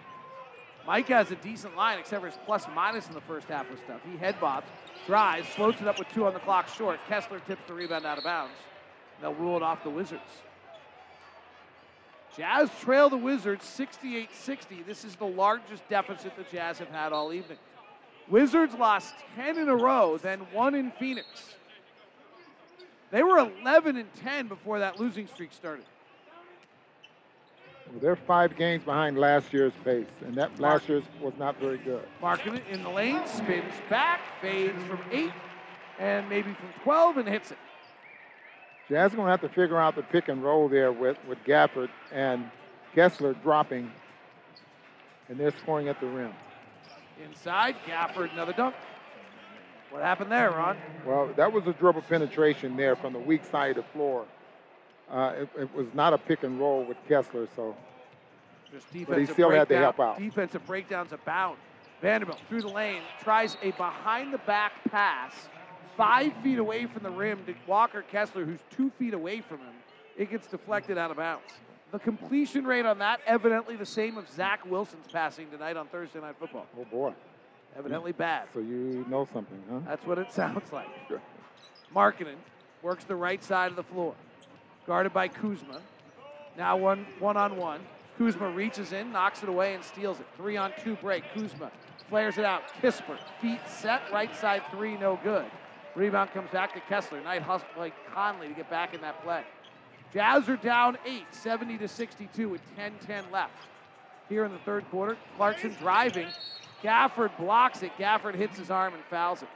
Mike has a decent line, except for his plus minus in the first half of stuff. He head bobs, drives, floats it up with two on the clock short. Kessler tips the rebound out of bounds. They'll rule it off the Wizards. Jazz trail the Wizards 68 60. This is the largest deficit the Jazz have had all evening. Wizards lost 10 in a row, then one in Phoenix. They were 11 and 10 before that losing streak started.
Well, they're five games behind last year's pace, and that last year's was not very good.
Markkanen in the lane, spins back, fades from eight, and maybe from 12 and hits it.
Jazz going to have to figure out the pick and roll there with, with Gafford and Kessler dropping, and they're scoring at the rim.
Inside, Gafford, another dunk. What happened there, Ron?
Well, that was a dribble penetration there from the weak side of the floor uh, it, it was not a pick and roll with Kessler, so
Just
But he still had to help out.
Defensive breakdowns abound. Vanderbilt through the lane tries a behind the back pass, five feet away from the rim to Walker Kessler, who's two feet away from him. It gets deflected out of bounds. The completion rate on that evidently the same of Zach Wilson's passing tonight on Thursday Night Football.
oh boy.
Evidently bad.
So you know something, huh?
That's what it sounds like. Markkanen works the right side of the floor. Guarded by Kuzma. Now one one on one. Kuzma reaches in, knocks it away, and steals it. Three on two break. Kuzma flares it out. Kispert, feet set, right side three, no good. Rebound comes back to Kessler. Knight hustle by Conley to get back in that play. Jazz are down eight, 70 to 62 with 10-10 left. Here in the third quarter, Clarkson driving. Gafford blocks it. Gafford hits his arm and fouls it.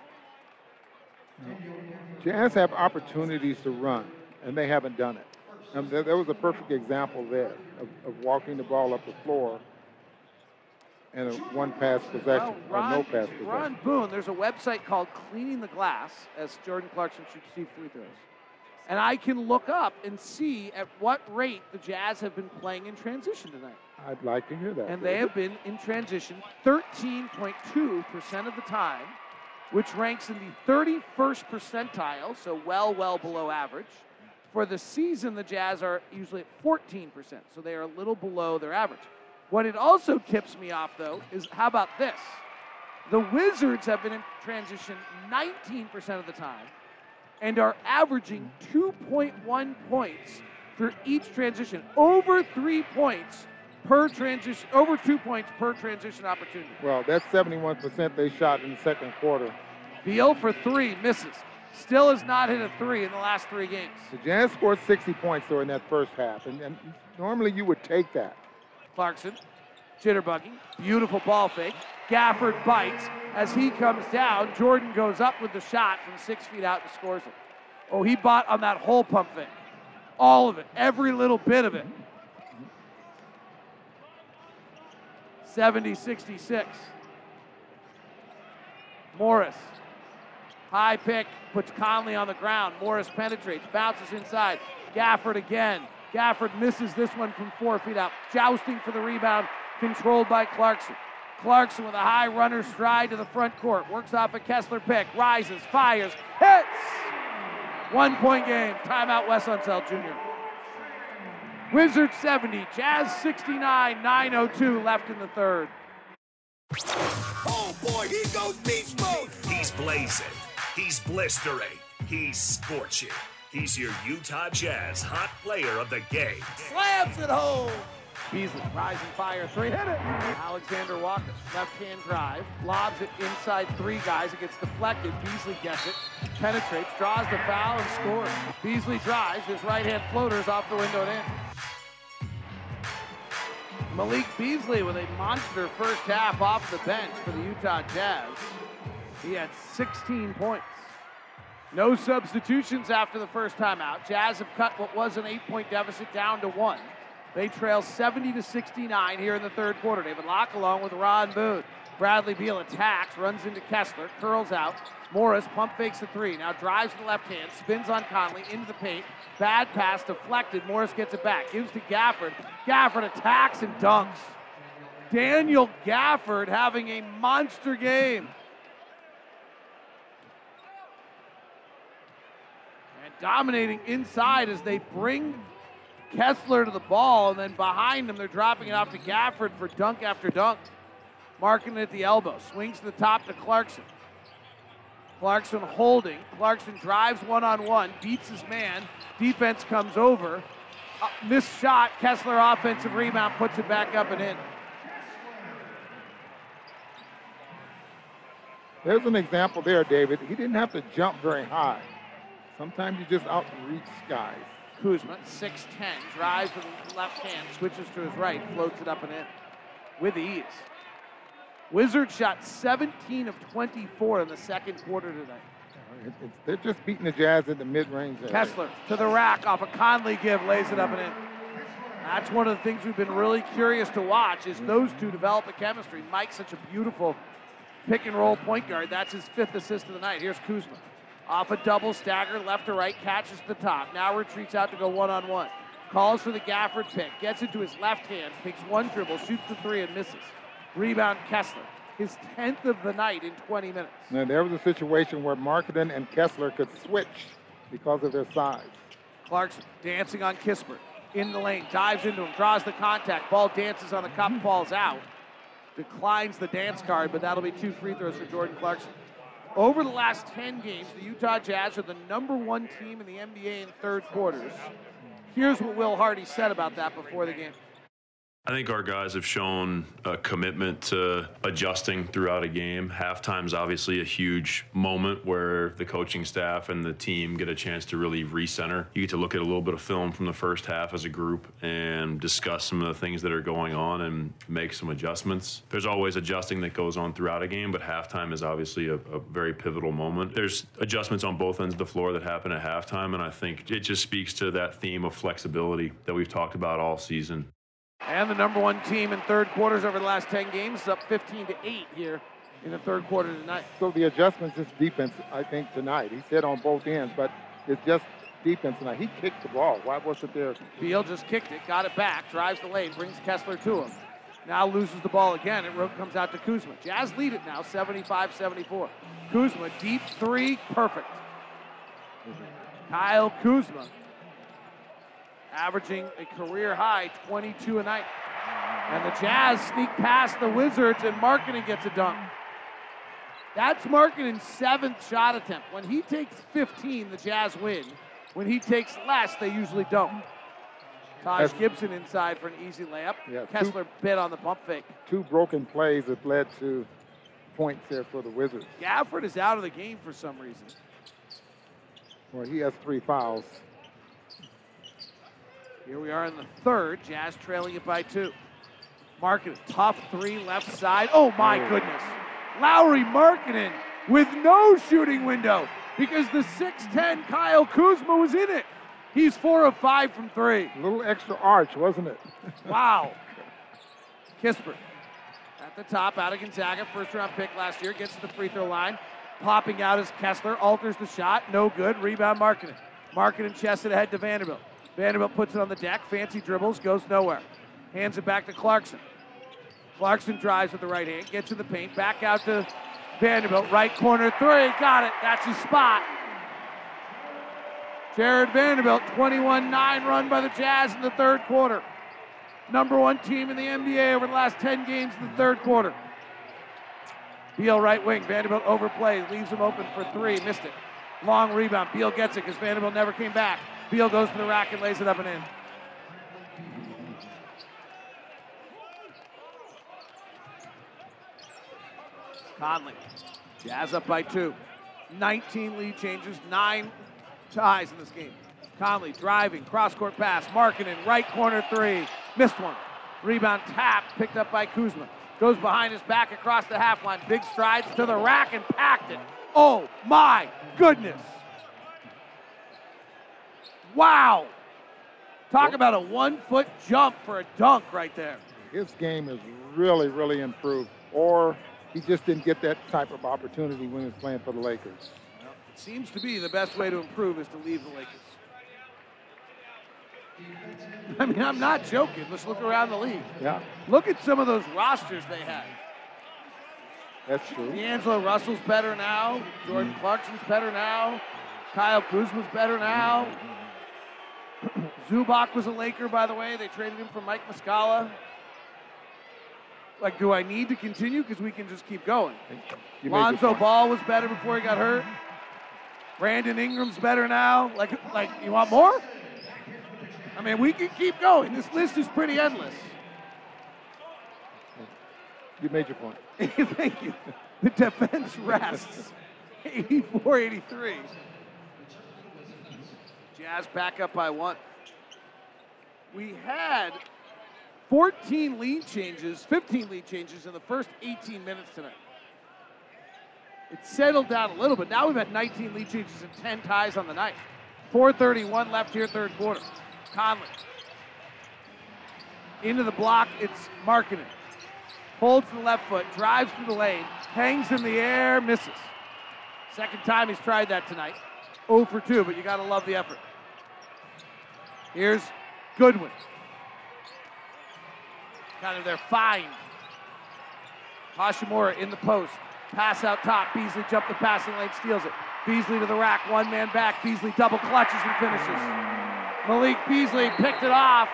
Jazz have opportunities to run, and they haven't done it. And there was a perfect example there of, of walking the ball up the floor and a one pass possession
Well,
or no
Ron,
pass possession.
Ron Boone, there's a website called Cleaning the Glass as Jordan Clarkson shoots two free throws. And I can look up and see at what rate the Jazz have been playing in transition tonight.
I'd like to hear that.
And they have been in transition 13.2% of the time, which ranks in the 31st percentile, so well, well below average. For the season, the Jazz are usually at 14%, so they are a little below their average. What it also tips me off, though, is how about this? The Wizards have been in transition 19% of the time and are averaging 2.1 points for each transition, over three points per transition, over two points per transition opportunity.
Well, that's 71% they shot in the second quarter.
Beal for three, misses. Still has not hit a three in the last three games.
The Jazz scored 60 points though in that first half, and, and normally you would take that.
Clarkson, jitterbugging, beautiful ball fake. Gafford bites as he comes down. Jordan goes up with the shot from six feet out and scores it. Oh, he bought on that whole pump fake. All of it, every little bit of it. 70 66. Morris. High pick, puts Conley on the ground. Morris penetrates, bounces inside. Gafford again. Gafford misses this one from four feet out. Jousting for the rebound, controlled by Clarkson. Clarkson with a high runner stride to the front court. Works off a Kessler pick, rises, fires, hits! One point game. Timeout Wes Unseld Jr. Wizards 70, Jazz 69, 9.02 left in the third.
Oh boy, he goes beast mode.
He's blazing. He's blistering. He's scorching. He's your Utah Jazz hot player of the game.
Slams it home. Beasley, rising fire, three, hit it. Alexander Walker, left hand drive, lobs it inside three guys. It gets deflected. Beasley gets it, penetrates, draws the foul, and scores. Beasley drives, his right hand floaters off the window and in. Malik Beasley with a monster first half off the bench for the Utah Jazz. He had 16 points. No substitutions after the first timeout. Jazz have cut what was an eight-point deficit down to one. They trail 70 to 69 here in the third quarter. David Locke along with Ron Boone. Bradley Beal attacks, runs into Kessler, curls out. Morris pump fakes the three. Now drives to the left hand, spins on Conley into the paint. Bad pass deflected. Morris gets it back. Gives to Gafford. Gafford attacks and dunks. Daniel Gafford having a monster game. Dominating inside as they bring Kessler to the ball, and then behind him, they're dropping it off to Gafford for dunk after dunk. Markkanen at the elbow. Swings to the top to Clarkson. Clarkson holding. Clarkson drives one on one, beats his man. Defense comes over. Uh, missed shot. Kessler offensive rebound, puts it back up and in.
There's an example there, David. He didn't have to jump very high. Sometimes you just outreach guys.
Kuzma, 6'10, drives with the left hand, switches to his right, floats it up and in with ease. Wizards shot 17 of 24 in the second quarter tonight.
It- it's- they're just beating the Jazz in the mid-range.
Kessler to the rack off a Conley give, lays it up and in. That's one of the things we've been really curious to watch is those two develop a chemistry. Mike's such a beautiful pick and roll point guard. That's his fifth assist of the night. Here's Kuzma. Off a double stagger, left to right, catches the top. Now retreats out to go one on one. Calls for the Gafford pick, gets it to his left hand, takes one dribble, shoots the three, and misses. Rebound Kessler. His 10th of the night in 20 minutes.
Now, there was a situation where Markkanen and Kessler could switch because of their size.
Clarkson dancing on Kispert. In the lane, dives into him, draws the contact. Ball dances on the cup, mm-hmm. falls out. Declines the dance card, but that'll be two free throws for Jordan Clarkson. Over the last 10 games, the Utah Jazz are the number one team in the NBA in third quarters. Here's what Will Hardy said about that before the game.
I think our guys have shown a commitment to adjusting throughout a game. Halftime's obviously a huge moment where the coaching staff and the team get a chance to really recenter. You get to look at a little bit of film from the first half as a group and discuss some of the things that are going on and make some adjustments. There's always adjusting that goes on throughout a game, but halftime is obviously a, a very pivotal moment. There's adjustments on both ends of the floor that happen at halftime, and I think it just speaks to that theme of flexibility that we've talked about all season.
And the number one team in third quarters over the last 10 games is up 15 to 8 here in the third quarter tonight.
So the adjustments is defense, I think, tonight. He said on both ends, but it's just defense tonight. He kicked the ball. Why wasn't there?
Beal just kicked it, got it back, drives the lane, brings Kessler to him. Now loses the ball again. It comes out to Kuzma. Jazz lead it now, 75 74. Kuzma, deep three, perfect. Kyle Kuzma averaging a career high 22 a night. And the Jazz sneak past the Wizards, and Markkanen gets a dunk. That's Markkanen's seventh shot attempt. When he takes 15, the Jazz win. When he takes less, they usually don't. Taj Gibson inside for an easy layup.
Yeah,
Kessler
two,
bit on the pump fake.
Two broken plays that led to points there for the Wizards.
Gafford is out of the game for some reason.
Well, he has three fouls.
Here we are in the third. Jazz trailing it by two. Markkanen, tough three left side. Oh my oh. goodness. Lauri Markkanen with no shooting window because the 6'10 Kyle Kuzma was in it. He's four of five from three.
A little extra arch, wasn't it?
wow. Kispert at the top out of Gonzaga, first round pick last year, gets to the free throw line. Popping out as Kessler, alters the shot, no good. Rebound Markkanen. Markkanen chested ahead to Vanderbilt. Vanderbilt puts it on the deck, fancy dribbles, goes nowhere. Hands it back to Clarkson. Clarkson drives with the right hand, gets in the paint, back out to Vanderbilt, right corner three, got it. That's his spot. Jarred Vanderbilt, 21 9 run by the Jazz in the third quarter. Number one team in the NBA over the last 10 games in the third quarter. Beal right wing, Vanderbilt overplays, leaves him open for three, missed it. Long rebound, Beal gets it because Vanderbilt never came back. Beal goes to the rack and lays it up and in. Conley, Jazz up by two. 19 lead changes, nine ties in this game. Conley driving, cross court pass, Markkanen right corner three, missed one. Rebound tap, picked up by Kuzma. Goes behind his back across the half line, big strides to the rack and packed it. Oh my goodness. Wow. Talk about a one foot jump for a dunk right there.
His game has really, really improved. Or he just didn't get that type of opportunity when he was playing for the Lakers.
Well, it seems to be the best way to improve is to leave the Lakers. I mean, I'm not joking. Let's look around the league.
Yeah.
Look at some of those rosters they had.
That's true.
D'Angelo Russell's better now. Jordan mm-hmm. Clarkson's better now. Kyle Kuzma's better now. Zubac was a Laker, by the way. They traded him for Mike Muscala. Like, do I need to continue? Because we can just keep going. Lonzo Ball was better before he got hurt. Brandon Ingram's better now. Like, like you want more? I mean, we can keep going. This list is pretty endless.
You made your point.
Thank you. The defense rests 84 83. Jazz back up by one. We had 14 lead changes, 15 lead changes in the first 18 minutes tonight. It settled down a little bit. Now we've had 19 lead changes and 10 ties on the night. 431 left here, third quarter. Conley. Into the block, it's Markkanen. Holds the left foot, drives through the lane, hangs in the air, misses. Second time he's tried that tonight. 0 for 2, but you got to love the effort. Here's Goodwin. Kind of their find. Hachimura in the post. Pass out top. Beasley jump the passing lane, steals it. Beasley to the rack. One man back. Beasley double clutches and finishes. Malik Beasley picked it off.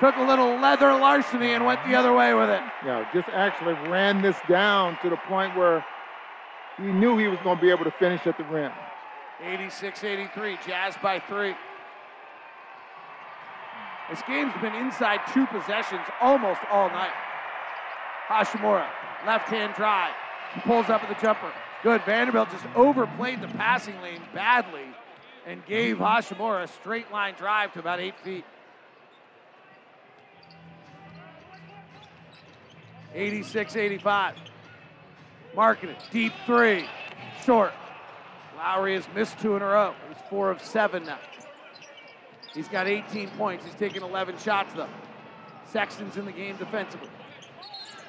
Took a little leather larceny and went the other way with it.
Yeah, just actually ran this down to the point where he knew he was going to be able to finish at the rim.
86 83. Jazz by three. This game's been inside two possessions almost all night. Hachimura, left hand drive. He pulls up at the jumper. Good. Vanderbilt just overplayed the passing lane badly and gave Hachimura a straight line drive to about eight feet. 86 85. Markkanen, deep three, short. Lauri has missed two in a row. He's four of seven now. He's got 18 points. He's taken 11 shots, though. Sexton's in the game defensively.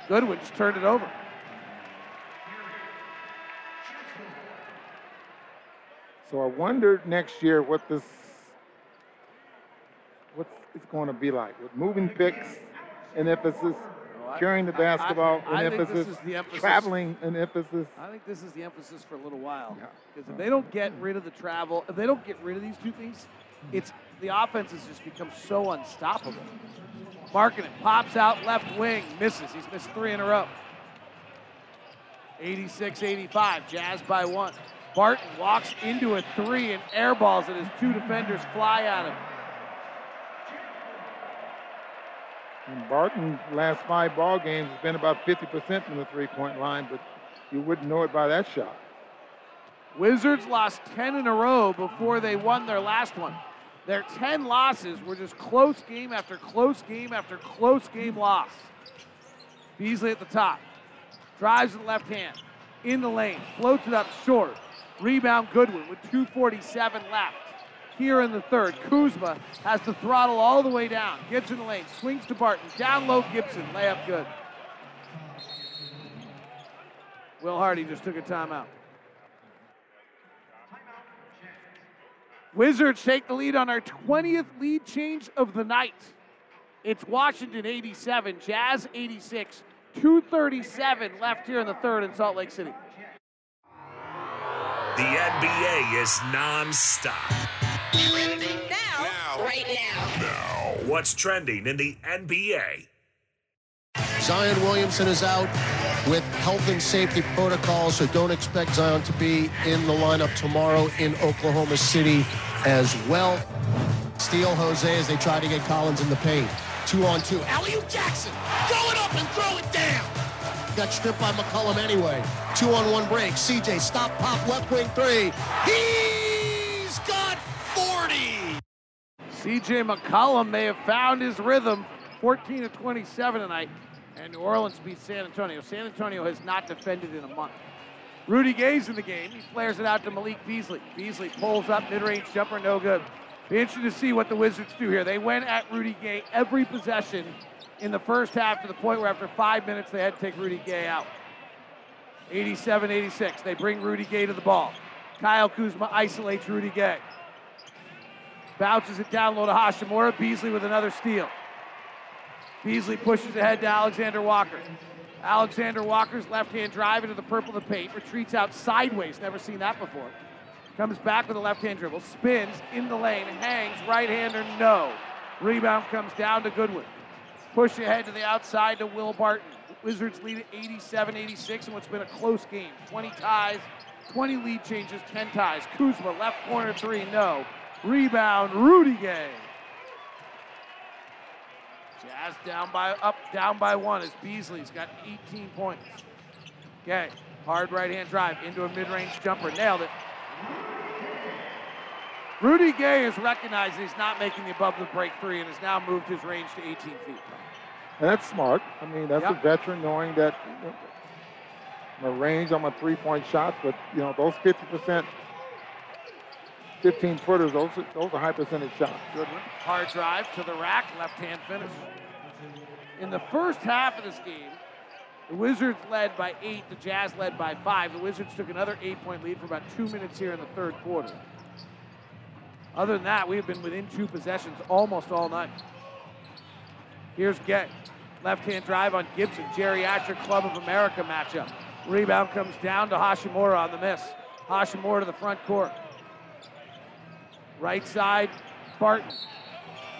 Goodwin just turned it over.
So I wonder next year what this what it's going to be like with moving picks and emphasis, carrying the basketball
I- I
and
think this
emphasis,
emphasis.
traveling and emphasis.
I think this is the emphasis for a little while. Because if they don't get rid of the travel, if they don't get rid of these two things, it's the offense has just become so unstoppable. Markkanen pops out left wing, misses. He's missed three in a row. 86-85, Jazz by one. Barton walks into a three and airballs it as two defenders fly at him.
And Barton's last five ball games has been about 50% from the three-point line, but you wouldn't know it by that shot.
Wizards lost 10 in a row before they won their last one. Their 10 losses were just close game after close game after close game loss. Beasley at the top. Drives with the left hand. In the lane. Floats it up short. Rebound Goodwin with 2.47 left. Here in the third. Kuzma has the throttle all the way down. Gets in the lane. Swings to Barton. Down low Gibson. Layup good. Will Hardy just took a timeout. Wizards take the lead on our 20th lead change of the night. It's Washington 87, Jazz 86, 237 left here in the third in Salt Lake City.
The NBA is non-stop.
Trending now, right now.
What's trending in the NBA?
Zion Williamson is out with health and safety protocols, so don't expect Zion to be in the lineup tomorrow in Oklahoma City as well. Steal Jose as they try to get Collins in the paint. Two on two. Alley Jackson, throw it up and throw it down. Got stripped by McCollum anyway. Two on one break. CJ stop pop left wing three. He's got 40.
CJ McCollum may have found his rhythm, 14 to 27 tonight, and New Orleans beats San Antonio. San Antonio has not defended in a month. Rudy Gay's in the game. He flares it out to Malik Beasley. Beasley pulls up, mid-range jumper, no good. Be interesting to see what the Wizards do here. They went at Rudy Gay every possession in the first half to the point where after five minutes they had to take Rudy Gay out. 87-86. They bring Rudy Gay to the ball. Kyle Kuzma isolates Rudy Gay. Bounces it down low to Hachimura. Beasley with another steal. Beasley pushes ahead to Alexander Walker. Alexander Walker's left hand drive into the purple of the paint. Retreats out sideways. Never seen that before. Comes back with a left hand dribble. Spins in the lane. Hangs. Right hander. No. Rebound comes down to Goodwin. Push ahead to the outside to Will Barton. Wizards lead at 87 86 in what's been a close game. 20 ties, 20 lead changes, 10 ties. Kuzma, left corner three, no. Rebound, Rudy Gay. Jazz down by up down by one as Beasley's got 18 points. Gay, hard right hand drive into a mid range jumper, nailed it. Rudy Gay has recognized he's not making the above the break three and has now moved his range to 18 feet.
And that's smart. I mean, that's
Yep.
a veteran knowing that you know, my range on my three-point shots, but you know those 50%, 15 footers, those are, those are high percentage shots.
Goodwin, hard drive to the rack, left hand finish. In the first half of this game, The Wizards led by eight, the Jazz led by five. The Wizards took another eight point lead for about two minutes here in the third quarter. Other than that, we have been within two possessions almost all night. Here's Gay. Left hand drive on Gibson. Geriatric Club of America matchup. Rebound comes down to Hachimura on the miss. Hachimura to the front court. Right side, Barton.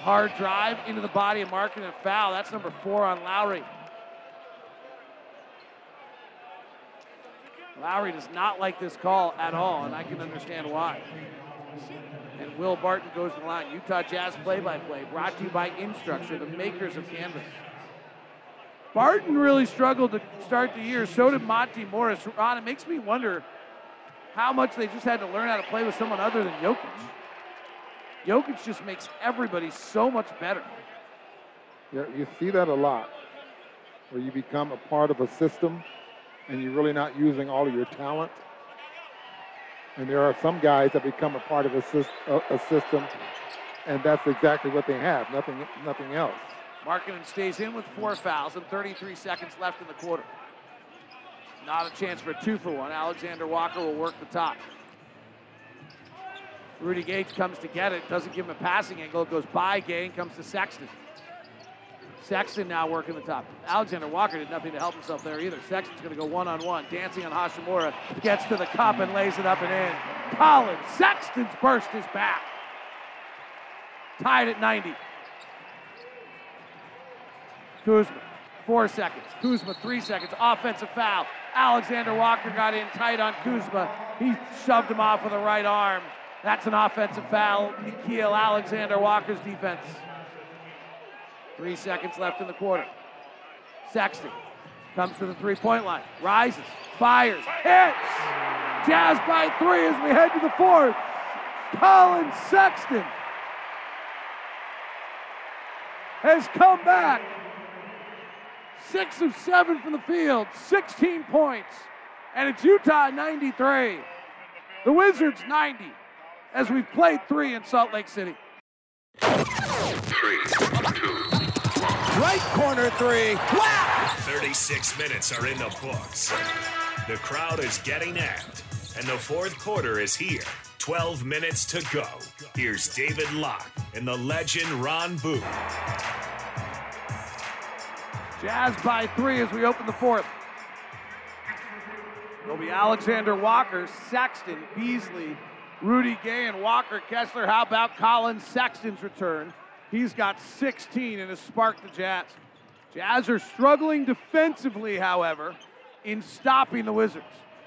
Hard drive into the body of Markkanen and foul. That's number four on Lauri. Lauri does not like this call at all, and I can understand why. And Will Barton goes to the line. Utah Jazz play-by-play, brought to you by Instructure, the makers of Canvas. Barton really struggled to start the year. So did Monte Morris. Ron, it makes me wonder how much they just had to learn how to play with someone other than Jokic. Jokic just makes everybody so much better.
Yeah, you see that a lot, where you become a part of a system and you're really not using all of your talent. And there are some guys that become a part of a, a system, and that's exactly what they have, nothing, nothing else.
Markkanen stays in with four fouls and 33 seconds left in the quarter. Not a chance for a two for one. Alexander Walker will work the top. Rudy Gay comes to get it, doesn't give him a passing angle. It goes by Gay and comes to Sexton. Sexton now working the top. Alexander Walker did nothing to help himself there either. Sexton's going to go one on one, dancing on Hachimura, gets to the cup and lays it up and in. Collin Sexton's burst his back. Tied at 90. Kuzma, four seconds. Kuzma, three seconds. Offensive foul. Alexander Walker got in tight on Kuzma. He shoved him off with a right arm. That's an offensive foul. Nickeil Alexander Walker's defense. Three seconds left in the quarter. Sexton comes to the three point line, rises, fires, hits. Jazz by three as we head to the fourth. Collin Sexton has come back. Six of seven from the field, 16 points, and it's Utah 93. The Wizards 90 as we've played three in Salt Lake City.
Three, two,
Right corner three. Wow!
36 minutes are in the books. The crowd is getting amped, and the fourth quarter is here. 12 minutes to go. Here's David Locke and the legend Ron Boone.
Jazz by three as we open the fourth. It'll be Alexander Walker, Sexton, Beasley, Rudy Gay, and Walker Kessler. How about Collin Sexton's return? He's got 16 and has sparked the Jazz. Jazz are struggling defensively, however, in stopping the Wizards.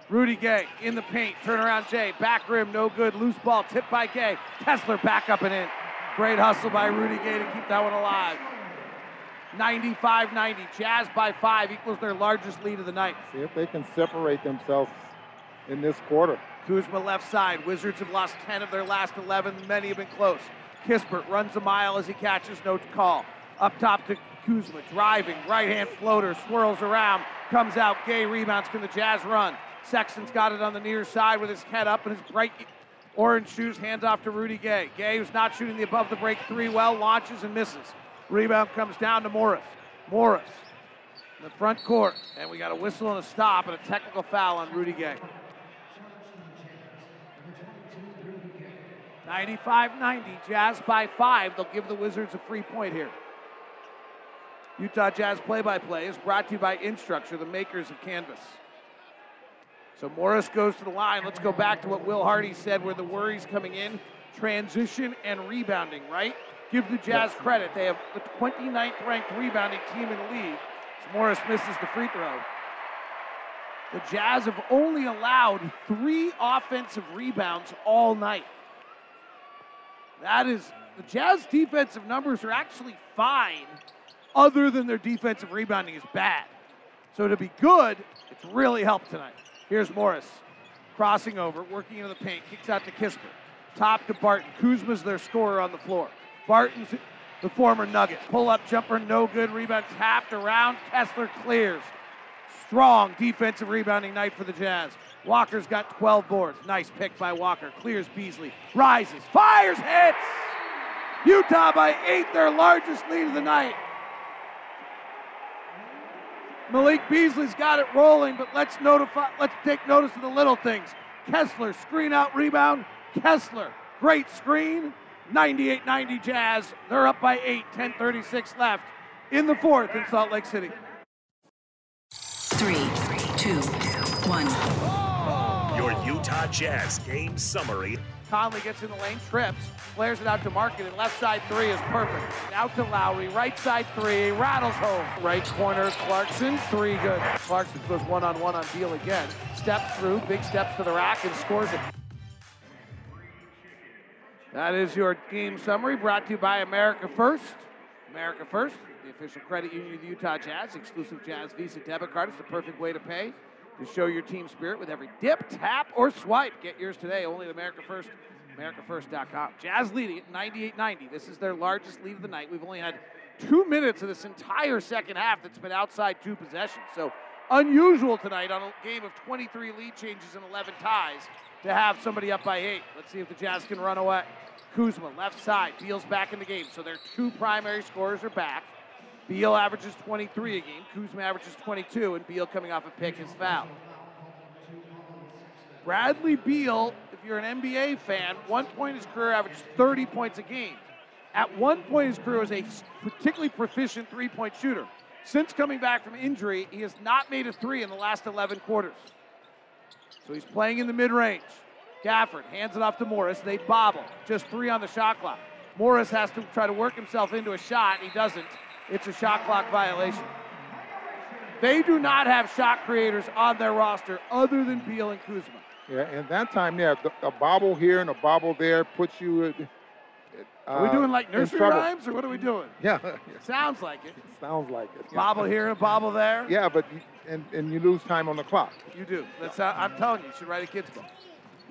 Rudy Gay in the paint, turnaround Jay, back rim, no good, loose ball, tipped by Gay. Kessler back up and in. Great hustle by Rudy Gay to keep that one alive. 95 90. Jazz by five equals their largest lead of the night.
See if they can separate themselves in this quarter.
Kuzma left side. Wizards have lost 10 of their last 11. Many have been close. Kispert runs a mile as he catches no call. Up top to Kuzma, driving, right hand floater, swirls around, comes out. Gay rebounds. Can the Jazz run? Sexton's got it on the near side with his head up and his bright orange shoes, hands off to Rudy Gay. Gay, who's not shooting the above the break three well, launches and misses. Rebound comes down to Morris. Morris in the front court. And we got a whistle and a stop and a technical foul on Rudy Gay. 95-90, Jazz by five. They'll give the Wizards a free point here. Utah Jazz play-by-play is brought to you by Instructure, the makers of Canvas. So Morris goes to the line. Let's go back to what Will Hardy said where the worries coming in, transition and rebounding, right? Give the Jazz credit. They have the 29th ranked rebounding team in the league. As Morris misses the free throw. The Jazz have only allowed three offensive rebounds all night. That is, the Jazz defensive numbers are actually fine, other than their defensive rebounding is bad. So to be good, it's really helped tonight. Here's Morris crossing over, working into the paint, kicks out to Kispert. Top to Barton. Kuzma's their scorer on the floor. Barton's the former Nugget. Pull up jumper, no good. Rebound tapped around. Kessler clears. Strong defensive rebounding night for the Jazz. Walker's got 12 boards. Nice pick by Walker. Clears Beasley. Rises. Fires. Hits. Utah by eight, their largest lead of the night. Malik Beasley's got it rolling, but let's notify let's take notice of the little things. Kessler, screen out rebound. Kessler, great screen. 98-90 Jazz. They're up by eight, 10:36 left in the fourth in Salt Lake City.
Three, two, one.
Your Utah Jazz game summary.
Conley gets in the lane, trips, flares it out to Markkanen left side three is perfect. Out to Lauri, right side three, rattles home. Right corner, Clarkson, three good. Clarkson goes one on one on Beal again. Steps through, big steps to the rack, and scores it. That is your game summary brought to you by America First. America First, the official credit union of the Utah Jazz, exclusive Jazz Visa debit card. It's the perfect way to pay to show your team spirit with every dip, tap, or swipe. Get yours today only at America First, AmericaFirst.com. Jazz leading at 98-90. This is their largest lead of the night. We've only had two minutes of this entire second half that's been outside two possessions. So unusual tonight on a game of 23 lead changes and 11 ties to have somebody up by eight. Let's see if the Jazz can run away. Kuzma, left side. Beal's back in the game. So their two primary scorers are back. Beal averages 23 a game. Kuzma averages 22, and Beal coming off a pick is foul. Bradley Beal, if you're an NBA fan, one point in his career averages 30 points a game. At one point in his career was a particularly proficient three-point shooter. Since coming back from injury, he has not made a three in the last 11 quarters. So he's playing in the mid-range. Gafford hands it off to Morris. They bobble. Just three on the shot clock. Morris has to try to work himself into a shot. He doesn't. It's a shot clock violation. They do not have shot creators on their roster other than Beal and Kuzma.
Yeah, and that time, yeah, a bobble here and a bobble there puts you. Uh,
Are we doing like nursery rhymes or what are we doing?
Yeah,
Sounds like it.
sounds like it. yeah.
Bobble here and a bobble there.
Yeah, but you, and and you lose time on the clock.
You do. That's how, I'm telling you, you should write a kid's book.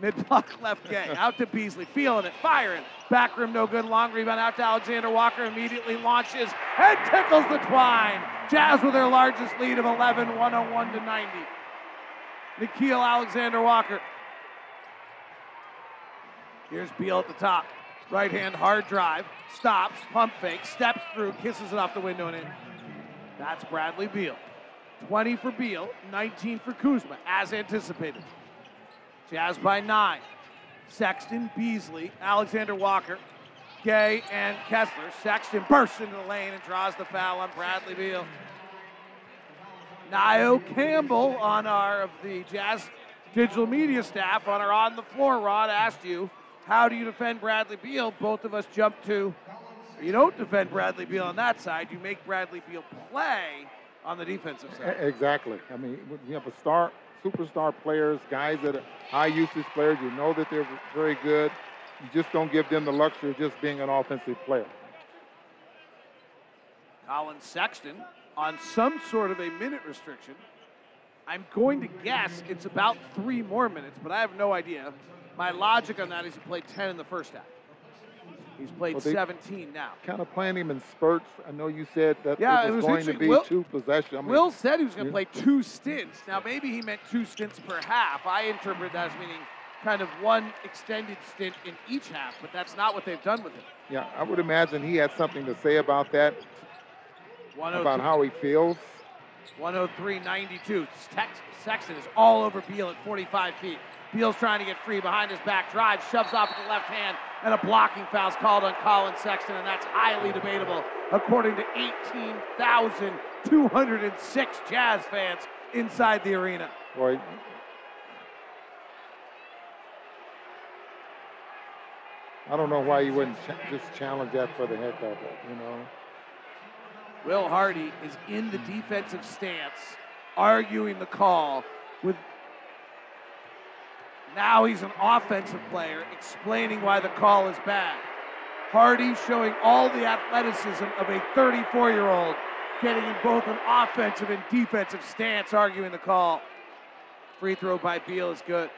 Mid block left gang. Out to Beasley. Feeling it. Firing. Back room no good. Long rebound out to Alexander Walker. Immediately launches and tickles the twine. Jazz with their largest lead of 11, 101 to 90. Nickeil Alexander Walker. Here's Beal at the top. Right hand hard drive. Stops. Pump fake. Steps through. Kisses it off the window and in. That's Bradley Beal. 20 for Beal, 19 for Kuzma, as anticipated. Jazz by nine. Sexton, Beasley, Alexander Walker, Gay, and Kessler. Sexton bursts into the lane and draws the foul on Bradley Beal. Nio Campbell on our of the Jazz digital media staff on our on the floor rod asked you, how do you defend Bradley Beal? Both of us jumped to you don't defend Bradley Beal on that side. You make Bradley Beal play on the defensive side.
Exactly. I mean, you have a star, superstar players, guys that are high usage players. You know that they're very good. You just don't give them the luxury of just being an offensive player.
Collin Sexton on some sort of a minute restriction. I'm going to guess it's about three more minutes, but I have no idea. My logic on that is he played 10 in the first half. He's played
Well,
17 now.
Kind of playing him in spurts. I know you said that
Yeah,
it
it
was,
was
going to be
Will-
two possessions. I mean,
Will said he was going to play two stints. Now, maybe he meant two stints per half. I interpret that as meaning kind of one extended stint in each half, but that's not what they've done with him.
Yeah, I would imagine he had something to say about that, about how he feels.
103-92. Sexton is all over Beal at 45 feet. Beal's trying to get free behind his back drive, shoves off with the left hand, and a blocking foul's called on Collin Sexton, and that's highly debatable, according to 18,206 Jazz fans inside the arena.
Boy, I don't know why you wouldn't ch- just challenge that for the heck of it, you know.
Will Hardy is in the defensive stance, arguing the call with. Now he's an offensive player, explaining why the call is bad. Hardy showing all the athleticism of a 34 year old, getting in both an offensive and defensive stance, arguing the call. Free throw by Beal is good.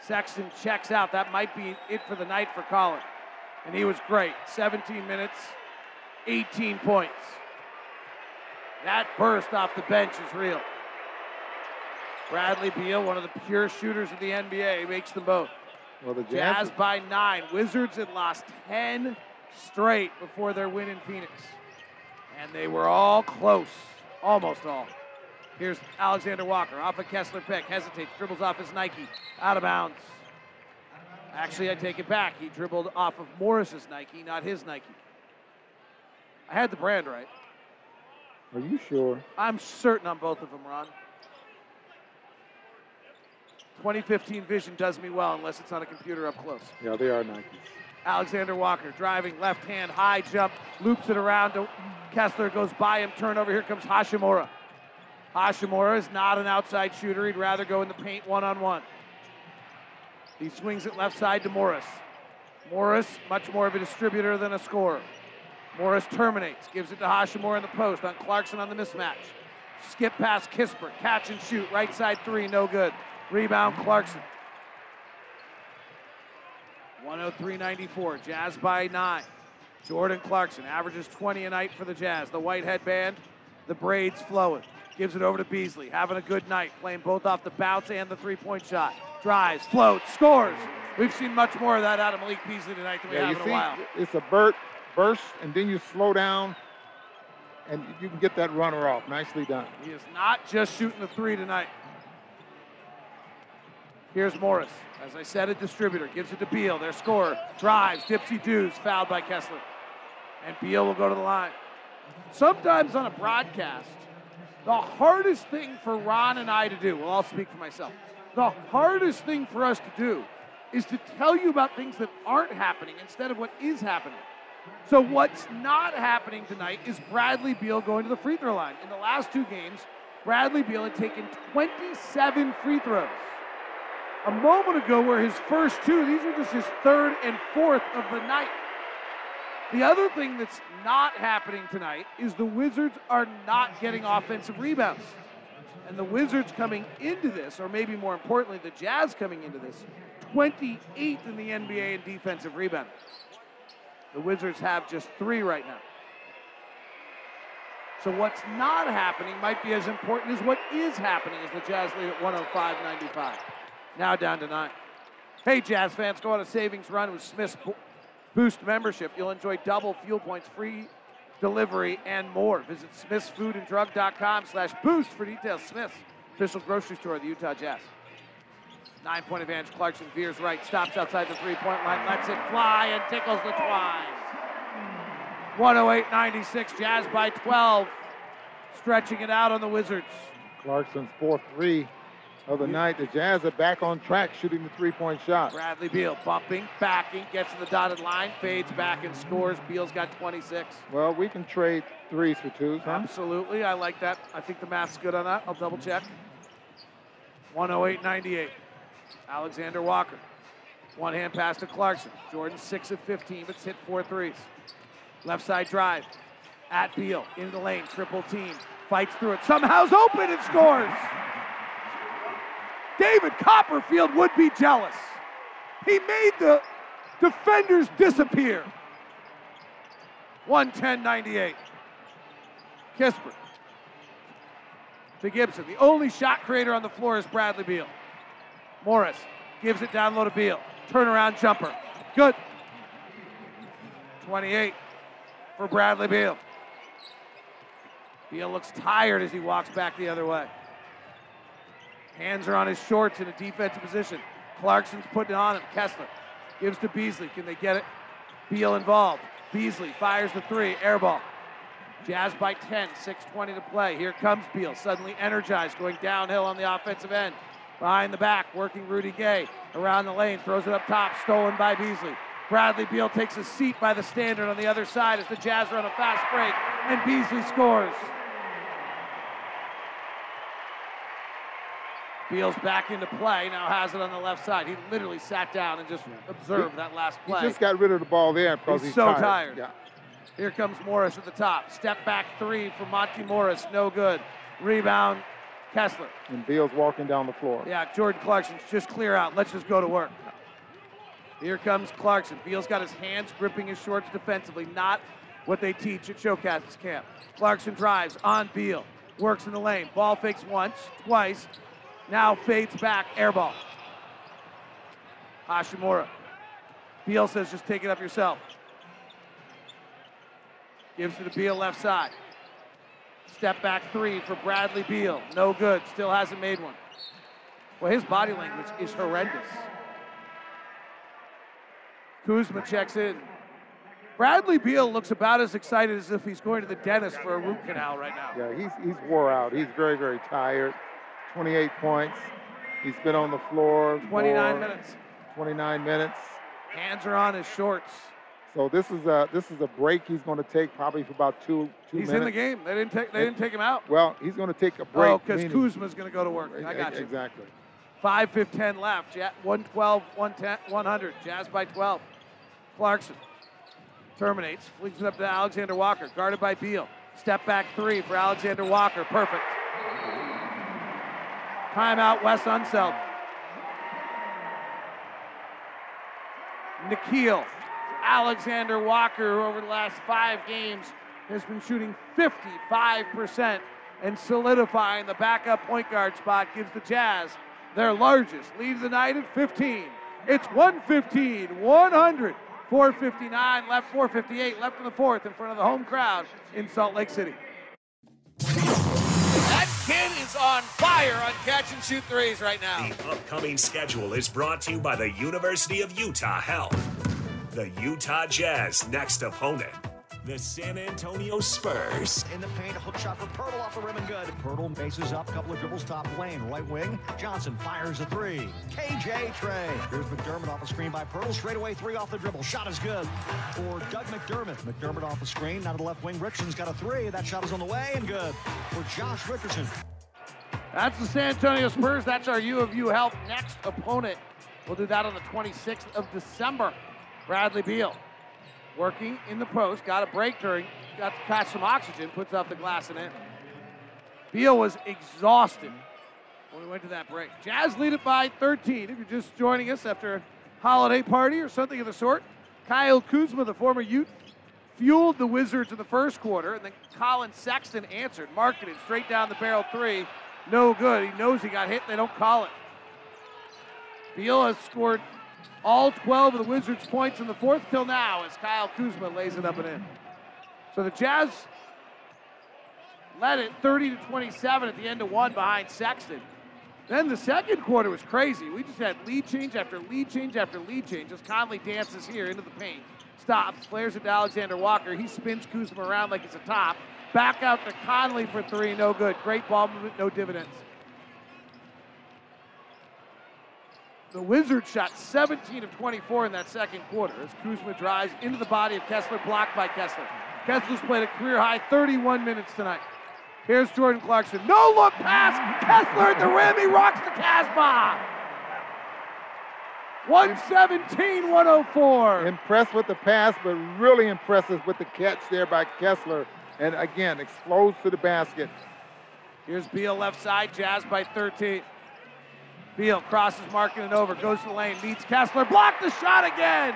Sexton checks out. That might be it for the night for Collin. And he was great. 17 minutes, 18 points. That burst off the bench is real. Bradley Beal, one of the pure shooters of the NBA, makes them both.
Well, the
Jazz
Jazz,
by nine. Wizards had lost 10 straight before their win in Phoenix. And they were all close. Almost all. Here's Alexander Walker off a Kessler pick. Hesitates, dribbles off his Nike. Out of bounds. Actually, I take it back. He dribbled off of Morris's Nike, not his Nike. I had the brand right.
Are you sure?
I'm certain on both of them, Ron. 2015 vision does me well unless it's on a computer up close.
Yeah, they are Nikes.
Alexander Walker driving left hand, high jump, loops it around to Kessler, goes by him, turnover. Here comes Hachimura. Hachimura is not an outside shooter. He'd rather go in the paint one on one. He swings it left side to Morris. Morris, much more of a distributor than a scorer. Morris terminates, gives it to Hachimura in the post on Clarkson on the mismatch. Skip past Kispert, catch and shoot, right side three, no good. Rebound Clarkson. 103.94, Jazz by nine. Jordan Clarkson averages 20 a night for the Jazz. The white headband, the braids flowing. Gives it over to Beasley, having a good night, playing both off the bounce and the three point shot. Drives, floats, scores. We've seen much more of that out of Malik Beasley tonight than we
Yeah,
have
you
in
see,
a while.
it's a burst, burst, and then you slow down, and you can get that runner off. Nicely done.
He is not just shooting the three tonight. Here's Morris. As I said, a distributor. Gives it to Beal. Their scorer. Drives. Dipsy Dews. Fouled by Kessler. And Beal will go to the line. Sometimes on a broadcast, the hardest thing for Ron and I to do, well, I'll speak for myself. The hardest thing for us to do is to tell you about things that aren't happening instead of what is happening. So what's not happening tonight is Bradley Beal going to the free throw line. In the last two games, Bradley Beal had taken 27 free throws. A moment ago were his first two. These are just his third and fourth of the night. The other thing that's not happening tonight is the Wizards are not getting offensive rebounds. And the Wizards coming into this, or maybe more importantly, the Jazz coming into this, 28th in the NBA in defensive rebound. The Wizards have just three right now. So what's not happening might be as important as what is happening as the Jazz lead at 105-95. Now down to nine. Hey, Jazz fans, go on a savings run with Smith's Boost membership. You'll enjoy double fuel points, free delivery, and more. Visit smithsfoodanddrug.com slash boost for details. Smith's, official grocery store of the Utah Jazz. Nine-point advantage. Clarkson veers right, stops outside the three-point line, lets it fly, and tickles the twine. 108-96, Jazz by 12. Stretching it out on the Wizards.
Clarkson's fourth three of the night. The Jazz are back on track shooting the three-point shot.
Bradley Beal bumping, backing, gets to the dotted line, fades back and scores. Beal's got 26.
Well, we can trade threes for twos, huh?
Absolutely, I like that. I think the math's good on that. I'll double check. 108-98. Alexander Walker. One hand pass to Clarkson. Jordan 6 of 15, but hit four threes. Left side drive. At Beal, In the lane, triple team. Fights through it. Somehow's open and scores. David Copperfield would be jealous. He made the defenders disappear. 110-98. Kispert to Gibson. The only shot creator on the floor is Bradley Beal. Morris gives it down low to Beal. Turnaround jumper. Good. 28 for Bradley Beal. Beal looks tired as he walks back the other way. Hands are on his shorts in a defensive position. Clarkson's putting it on him. Kessler gives to Beasley. Can they get it? Beal involved. Beasley fires the three. Air ball. Jazz by 10, 6.20 to play. Here comes Beal, suddenly energized, going downhill on the offensive end. Behind the back, working Rudy Gay. Around the lane, throws it up top, stolen by Beasley. Bradley Beal takes a seat by the standard on the other side as the Jazz run a fast break, and Beasley scores. Beal's back into play, now has it on the left side. He literally sat down and just observed that last play.
He just got rid of the ball there because
He's
he's,
so tired.
Yeah.
Here comes Morris at the top. Step back three from Monte Morris. No good. Rebound, Kessler.
And Beal's walking down the floor.
Yeah, Jordan Clarkson, just clear out. Let's just go to work. Here comes Clarkson. Beal's got his hands gripping his shorts defensively, not what they teach at Showcast's camp. Clarkson drives on Beal, works in the lane. Ball fakes once, twice, now fades back, air ball. Hachimura. Beal says, just take it up yourself. Gives it to Beal left side. Step back three for Bradley Beal. No good. Still hasn't made one. Well, his body language is horrendous. Kuzma checks in. Bradley Beal looks about as excited as if he's going to the dentist for a root canal right now.
Yeah, he's, he's wore out. He's very, very tired. 28 points. He's been on the floor.
29
for
minutes.
29 minutes.
Hands are on his shorts.
So this is a this is a break he's going to take probably for about two two
He's
minutes.
in the game. They didn't take. They didn't take him out.
Well, he's going to take a break.
Oh, because Kuzma's going to go to work. I got you.
Exactly.
5 10 left. Ja- 112, 110, 100. Jazz by 12. Clarkson terminates, flings it up to Alexander Walker, guarded by Beal. Step back three for Alexander Walker. Perfect. Timeout, Wes Unseld. Nickeil. Alexander Walker, who over the last five games has been shooting 55% and solidifying the backup point guard spot, gives the Jazz their largest lead of the night at 15. It's 115, 100, 459 left, 458 left in the fourth in front of the home crowd in Salt Lake City.
That kid is on fire on catch and shoot threes right now.
The upcoming schedule is brought to you by the University of Utah Health. The Utah Jazz next opponent, the San Antonio Spurs.
In the paint, a hook shot for Poeltl off the rim and good. Poeltl bases up, couple of dribbles top lane, right wing. Johnson fires a three. KJ Trey. Here's McDermott off the screen by Poeltl. Straightaway three off the dribble. Shot is good for Doug McDermott. McDermott off the screen. Now to the left wing. Richardson's got a three. That shot is on the way and good for Josh Richardson.
That's the San Antonio Spurs. That's our U of U Health next opponent. We'll do that on the 26th of December. Bradley Beal working in the post. Got a break during, got to catch some oxygen, puts off the glass and in. Beal was exhausted when we went to that break. Jazz lead it by 13. If you're just joining us after a holiday party or something of the sort, Kyle Kuzma, the former Ute, fueled the Wizards in the first quarter, and then Collin Sexton answered, Markkanen straight down the barrel three. No good. He knows he got hit. They don't call it. Beal has scored all 12 of the Wizards' points in the fourth till now as Kyle Kuzma lays it up and in. So the Jazz led it 30 to 27 at the end of one behind Sexton. Then the second quarter was crazy. We just had lead change after lead change after lead change as Conley dances here into the paint. Stops, flares it to Alexander Walker. He spins Kuzma around like it's a top. Back out to Conley for three, no good. Great ball movement, no dividends. The Wizards shot 17 of 24 in that second quarter as Kuzma drives into the body of Kessler, blocked by Kessler. Kessler's played a career high 31 minutes tonight. Here's Jordan Clarkson. No look pass. Kessler at the rim. He rocks the Casbah. 117 104.
Impressed with the pass, but really impressive with the catch there by Kessler. And again, explodes to the basket.
Here's Beal left side, Jazz by 13. Beal crosses Markkanen over, goes to the lane, meets Kessler, blocked the shot again.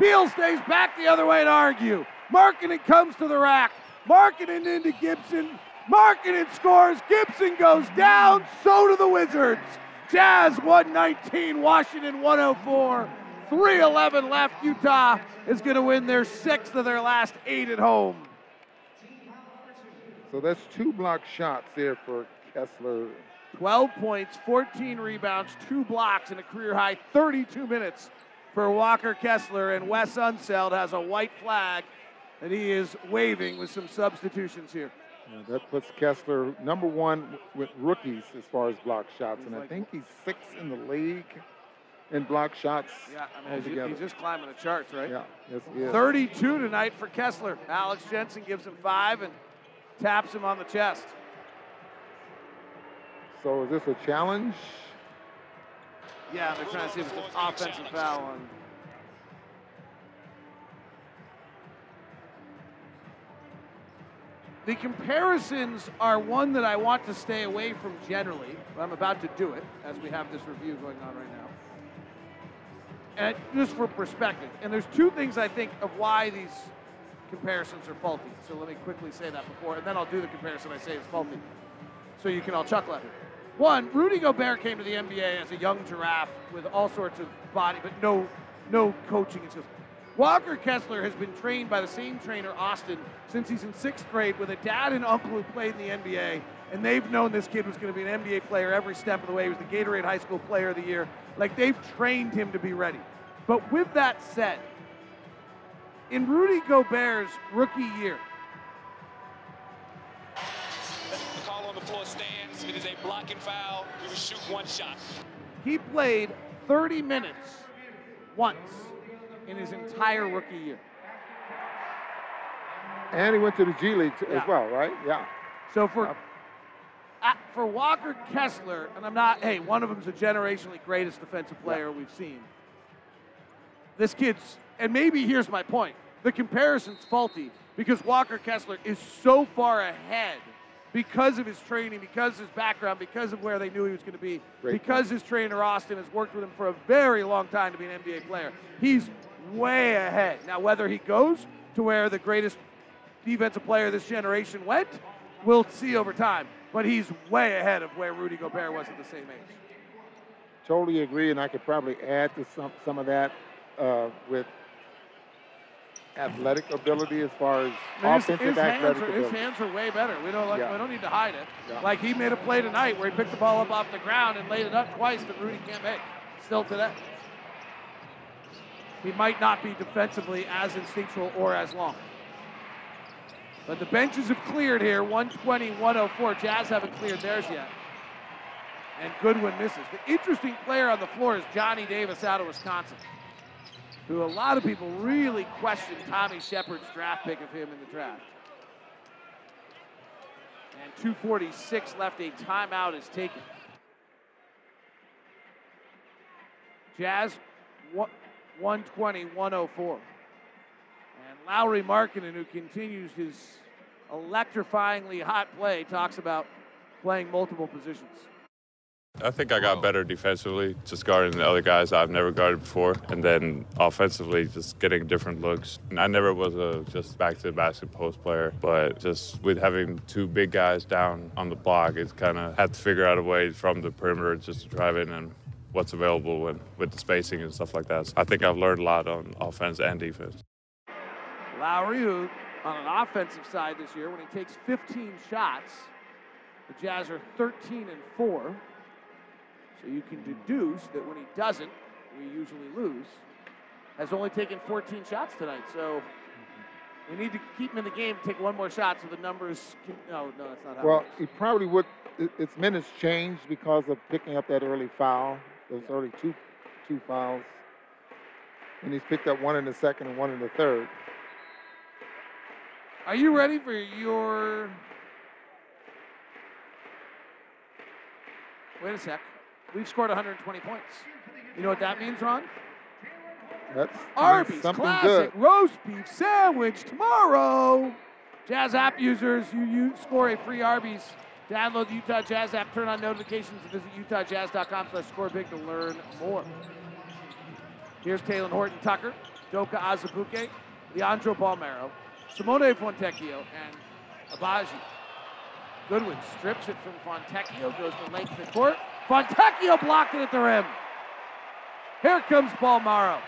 Beal stays back the other way to argue. Markkanen comes to the rack. Markkanen into Gibson. Markkanen scores. Gibson goes down. So do the Wizards. Jazz 119, Washington 104. 311 left. Utah is going to win their sixth of their last eight at home.
So that's two block shots there for Kessler.
12 points, 14 rebounds, two blocks, and a career high 32 minutes for Walker Kessler. And Wes Unseld has a white flag that he is waving with some substitutions here.
Yeah, that puts Kessler number one with rookies as far as block shots, and I think he's sixth in the league in block shots.
Yeah, I mean, he's, he's just climbing the charts, right?
Yeah, yes, he is.
32 tonight for Kessler. Alex Jensen gives him five and taps him on the chest.
So is this a challenge?
Yeah, they're trying to see if it's an offensive foul on. The comparisons are one that I want to stay away from generally, but I'm about to do it as we have this review going on right now. And just for perspective, and there's two things I think of why these comparisons are faulty. So let me quickly say that before, and then I'll do the comparison I say is faulty, so you can all chuckle at it. One, Rudy Gobert came to the NBA as a young giraffe with all sorts of body, but no, no coaching and skills. Walker Kessler has been trained by the same trainer, Austin, since he's in sixth grade with a dad and uncle who played in the NBA. And they've known this kid was going to be an NBA player every step of the way. He was the Gatorade High School Player of the Year. Like they've trained him to be ready. But with that said, in Rudy Gobert's rookie year,
The call on the floor stands. It is a blocking foul. We will shoot one shot.
he played 30 minutes once in his entire rookie year.
And he went to the G League
Yeah.
as well, right? Yeah.
So for uh, for Walker Kessler, and I'm not, hey, one of them's a generationally greatest defensive player we've seen. This kid's, and maybe here's my point: the comparison's faulty because Walker Kessler is so far ahead because of his training, because of his background, because of where they knew he was going to be,
Great
because his trainer Austin has worked with him for a very long time to be an NBA player. He's way ahead. Now, whether he goes to where the greatest defensive player this generation went, we'll see over time. But he's way ahead of where Rudy Gobert was at the same age.
Totally agree, and I could probably add to some some of that uh, with athletic ability as far as
I mean,
offensive
his hands
athletic
are, his hands are way better. We don't like,
Yeah.
we don't need to hide it.
Yeah.
Like he made a play tonight where he picked the ball up off the ground and laid it up twice that Rudy can't make. Still today. He might not be defensively as instinctual or as long. But the benches have cleared here. 120, 104. Jazz haven't cleared theirs yet. And Goodwin misses. The interesting player on the floor is Johnny Davis out of Wisconsin, who a lot of people really question Tommy Sheppard's draft pick of him in the draft. And 246 left. A timeout is taken. Jazz one- 120, 104. And Lauri Markkanen, who continues his electrifyingly hot play, talks about playing multiple positions.
I think I got better defensively, just guarding the other guys I've never guarded before, and then offensively, just getting different looks. And I never was a just back to the basket post player, but just with having two big guys down on the block, it's kind of had to figure out a way from the perimeter just to drive in and what's available when, with the spacing and stuff like that. So I think I've learned a lot on offense and defense.
Lauri, who on an offensive side this year, when he takes 15 shots, the Jazz are 13 and 4. So you can deduce that when he doesn't, we usually lose, has only taken 14 shots tonight. So we need to keep him in the game, take one more shot so the numbers can. No, no, that's not how
Well,
it
he probably would. it- Its minutes changed because of picking up that early foul. Those early two two fouls, and he's picked up one in the second and one in the third.
Are you ready for your. Wait a sec. We've scored 120 points. You know what that means, Ron?
That's
Arby's classic
good.
roast beef sandwich tomorrow. Jazz app users, you, you score a free Arby's. Download the Utah Jazz app, turn on notifications, and visit utahjazz.com slash score big to learn more. Here's Talen Horton Tucker, Doka Azubuike, Leandro Bolmaro, Simone Fontecchio, and Agbaji. Goodwin strips it from Fontecchio, goes the length of the court. Fontecchio blocked it at the rim. Here comes Bolmaro.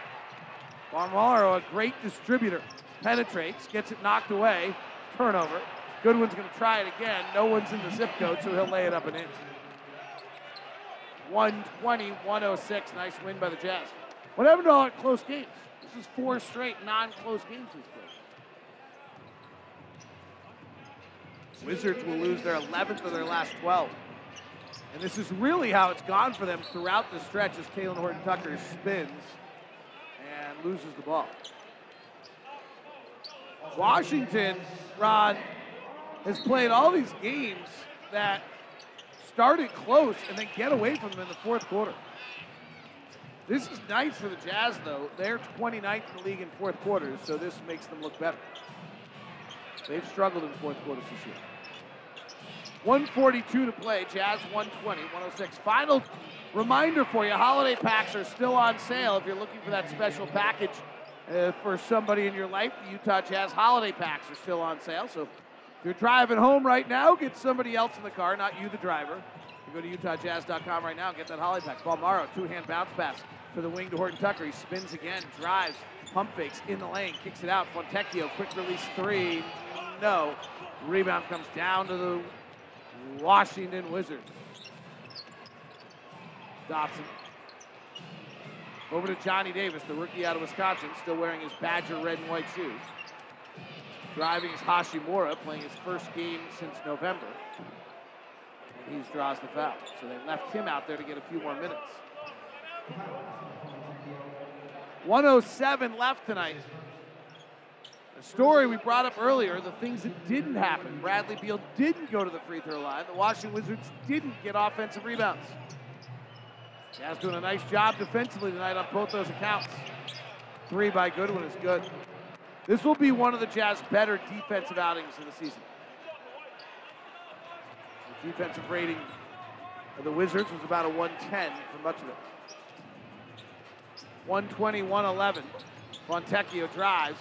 Bolmaro, a great distributor, penetrates, gets it knocked away, turnover. Goodwin's going to try it again. No one's in the zip code, so he'll lay it up and in. 120, 106. Nice win by the Jazz. What happened to all our close games? This is four straight non-close games we've played. Wizards will lose their 11th of their last 12. And this is really how it's gone for them throughout the stretch as Talen Horton Tucker spins and loses the ball. Washington, Ron, has played all these games that started close and then get away from them in the fourth quarter. This is nice for the Jazz, though. They're 29th in the league in fourth quarters, so this makes them look better. They've struggled in fourth quarters this year. 142 to play. Jazz 120, 106. Final reminder for you holiday packs are still on sale if you're looking for that special package uh, for somebody in your life. The Utah Jazz holiday packs are still on sale. So if you're driving home right now, get somebody else in the car, not you, the driver. You go to UtahJazz.com right now and get that holiday pack. Bolmaro, two hand bounce pass. to the wing to Horton Tucker. He spins again, drives, pump fakes in the lane, kicks it out. Fontecchio, quick release three. No. Rebound comes down to the Washington Wizards. Dobson. Over to Johnny Davis, the rookie out of Wisconsin, still wearing his Badger red and white shoes. Driving is Hachimura, playing his first game since November. And he draws the foul. So they left him out there to get a few more minutes. 107 left tonight. A story we brought up earlier, the things that didn't happen. Bradley Beal didn't go to the free throw line. The Washington Wizards didn't get offensive rebounds. Jazz doing a nice job defensively tonight on both those accounts. Three by Goodwin is good. This will be one of the Jazz better defensive outings of the season. The defensive rating of the Wizards was about a 110 for much of it. 120, 111. Fontecchio drives.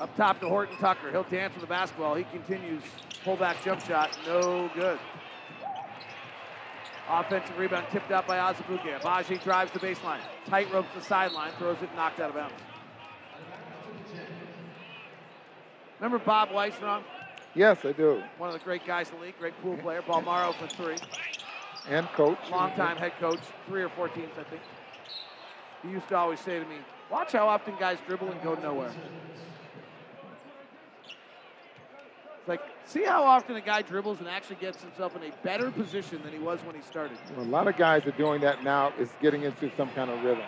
Up top to Horton Tucker. He'll dance with the basketball. He continues. Pullback jump shot. No good. Offensive rebound tipped out by Azubuike. Agbaji drives the baseline. Tight ropes the sideline. Throws it knocked out of bounds. Remember Bob Weisrom?
Yes, I do.
One of the great guys in the league. Great pool player. Bolmaro for three.
And coach.
Longtime head coach. Three or four teams, I think. He used to always say to me, watch how often guys dribble and go nowhere. It's like, see how often a guy dribbles and actually gets himself in a better position than he was when he started.
Well, a lot of guys are doing that now. Is getting into some kind of rhythm.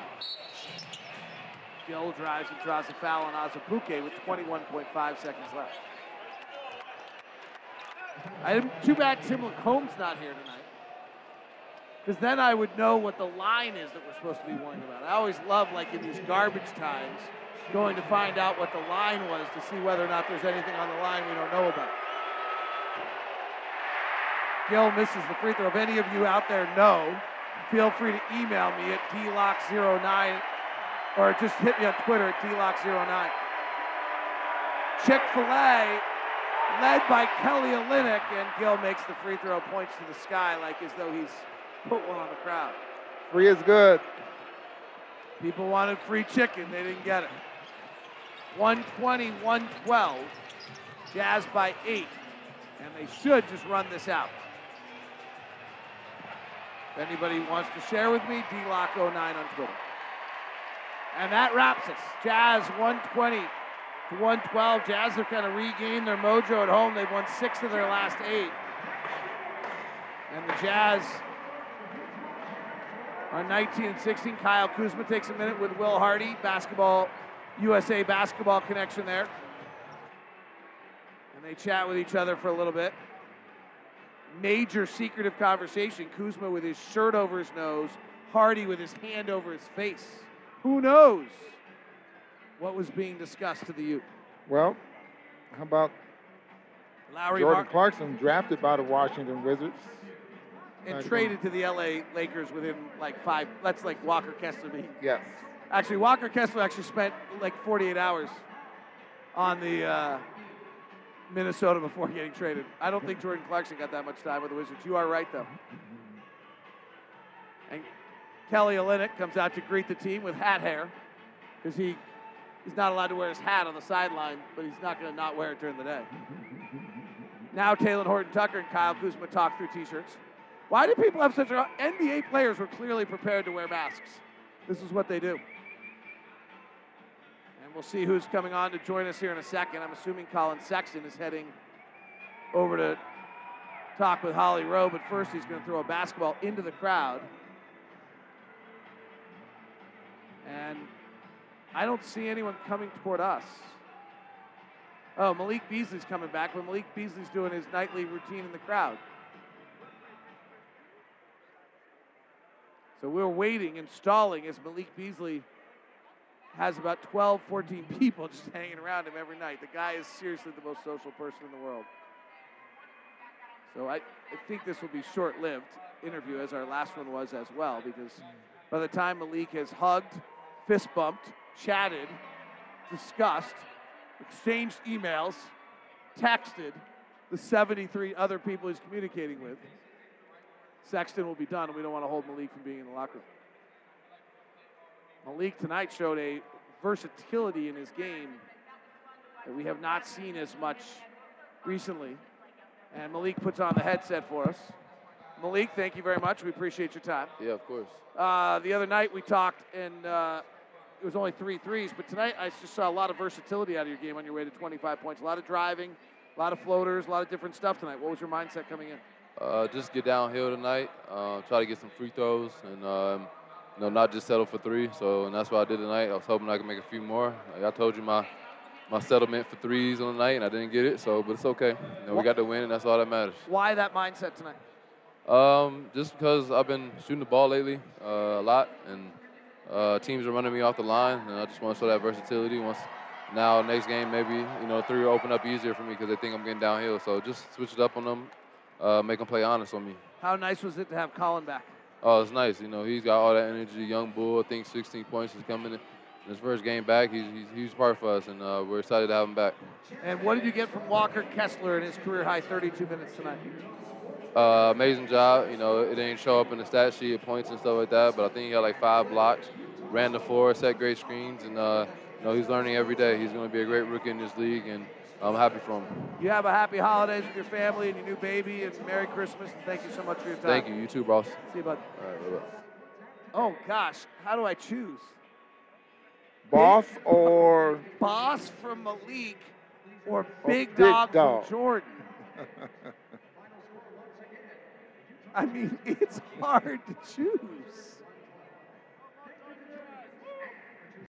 Gill drives and draws a foul on Azubuike with 21.5 seconds left. I'm too bad Tim Lacomb's not here tonight. Because then I would know what the line is that we're supposed to be worrying about. I always love, like in these garbage times, going to find out what the line was to see whether or not there's anything on the line we don't know about. Gill misses the free throw. If any of you out there know, feel free to email me at dlocke09 or just hit me on Twitter at dlocke09. Chick-fil-A led by Kelly Olynyk, and Gill makes the free throw, points to the sky like as though he's put one on the crowd.
Free is good.
People wanted free chicken. They didn't get it. 120, 112. Jazz by eight. And they should just run this out. If anybody wants to share with me, DLocke09 on Twitter. And that wraps us. Jazz 120 to 112. Jazz have kind of regained their mojo at home. They've won six of their last eight. And the Jazz are 19 and 16. Kyle Kuzma takes a minute with Will Hardy, basketball, USA basketball connection there. And they chat with each other for a little bit. Major secretive conversation. Kuzma with his shirt over his nose, Hardy with his hand over his face. Who knows what was being discussed to the youth?
Well, how about
Lauri
Jordan
Mark-
Clarkson drafted by the Washington Wizards?
and
Right.
traded to the LA Lakers within like five. That's like Walker Kessler. Be.
Yes.
Actually, Walker Kessler actually spent like 48 hours on the uh, Minnesota before getting traded. I don't think Jordan Clarkson got that much time with the Wizards. You are right though. And Kelly Olynyk comes out to greet the team with hat hair because he he's not allowed to wear his hat on the sideline, but he's not going to not wear it during the day. Now Talen Horton Tucker and Kyle Kuzma talk through t-shirts. Why do people have such a NBA players were clearly prepared to wear masks? This is what they do. And we'll see who's coming on to join us here in a second. I'm assuming Collin Sexton is heading over to talk with Holly Rowe, but first he's going to throw a basketball into the crowd. And I don't see anyone coming toward us. Oh, Malik Beasley's coming back, but Malik Beasley's doing his nightly routine in the crowd. So we're waiting and stalling as Malik Beasley has about 12, 14 people just hanging around him every night. The guy is seriously the most social person in the world. So I, I think this will be short-lived interview, as our last one was as well, because by the time Malik has hugged, fist bumped, chatted, discussed, exchanged emails, texted the 73 other people he's communicating with, Sexton will be done, and we don't want to hold Malik from being in the locker room. Malik tonight showed a versatility in his game that we have not seen as much recently. And Malik puts on the headset for us. Malik, thank you very much. We appreciate your time.
Yeah, of course.
Uh, the other night we talked, and uh, it was only three threes, but tonight I just saw a lot of versatility out of your game on your way to 25 points. A lot of driving, a lot of floaters, a lot of different stuff tonight. What was your mindset coming in?
Uh, just get downhill tonight. Uh, try to get some free throws, and um, you know, not just settle for three. So, and that's what I did tonight. I was hoping I could make a few more. Like I told you, my my settlement for threes on the night, and I didn't get it. So, but it's okay. You know, we got the win, and that's all that matters.
Why that mindset tonight?
Um, just because I've been shooting the ball lately uh, a lot, and uh, teams are running me off the line, and I just want to show that versatility. Once now, next game maybe you know three will open up easier for me because they think I'm getting downhill. So just switch it up on them, uh, make them play honest on me.
How nice was it to have Collin back?
Oh, it's nice. You know, he's got all that energy. Young bull. I think 16 points is coming in his first game back. He's he's a huge part for us, and uh, we're excited to have him back.
And what did you get from Walker Kessler in his career high 32 minutes tonight?
Uh, amazing job. You know, it didn't show up in the stat sheet, points and stuff like that, but I think he got like five blocks, ran the floor, set great screens, and uh, you know he's learning every day. He's going to be a great rookie in this league, and I'm happy for him.
You have a happy holidays with your family and your new baby, and Merry Christmas. And thank you so much for your time.
Thank you. You too, boss.
See you, bud.
All right, bye-bye.
Oh gosh, how do I choose?
Boss or
Boss from Malik or oh, Big,
Big
Dog,
Dog.
from Jordan? I mean, it's hard to choose.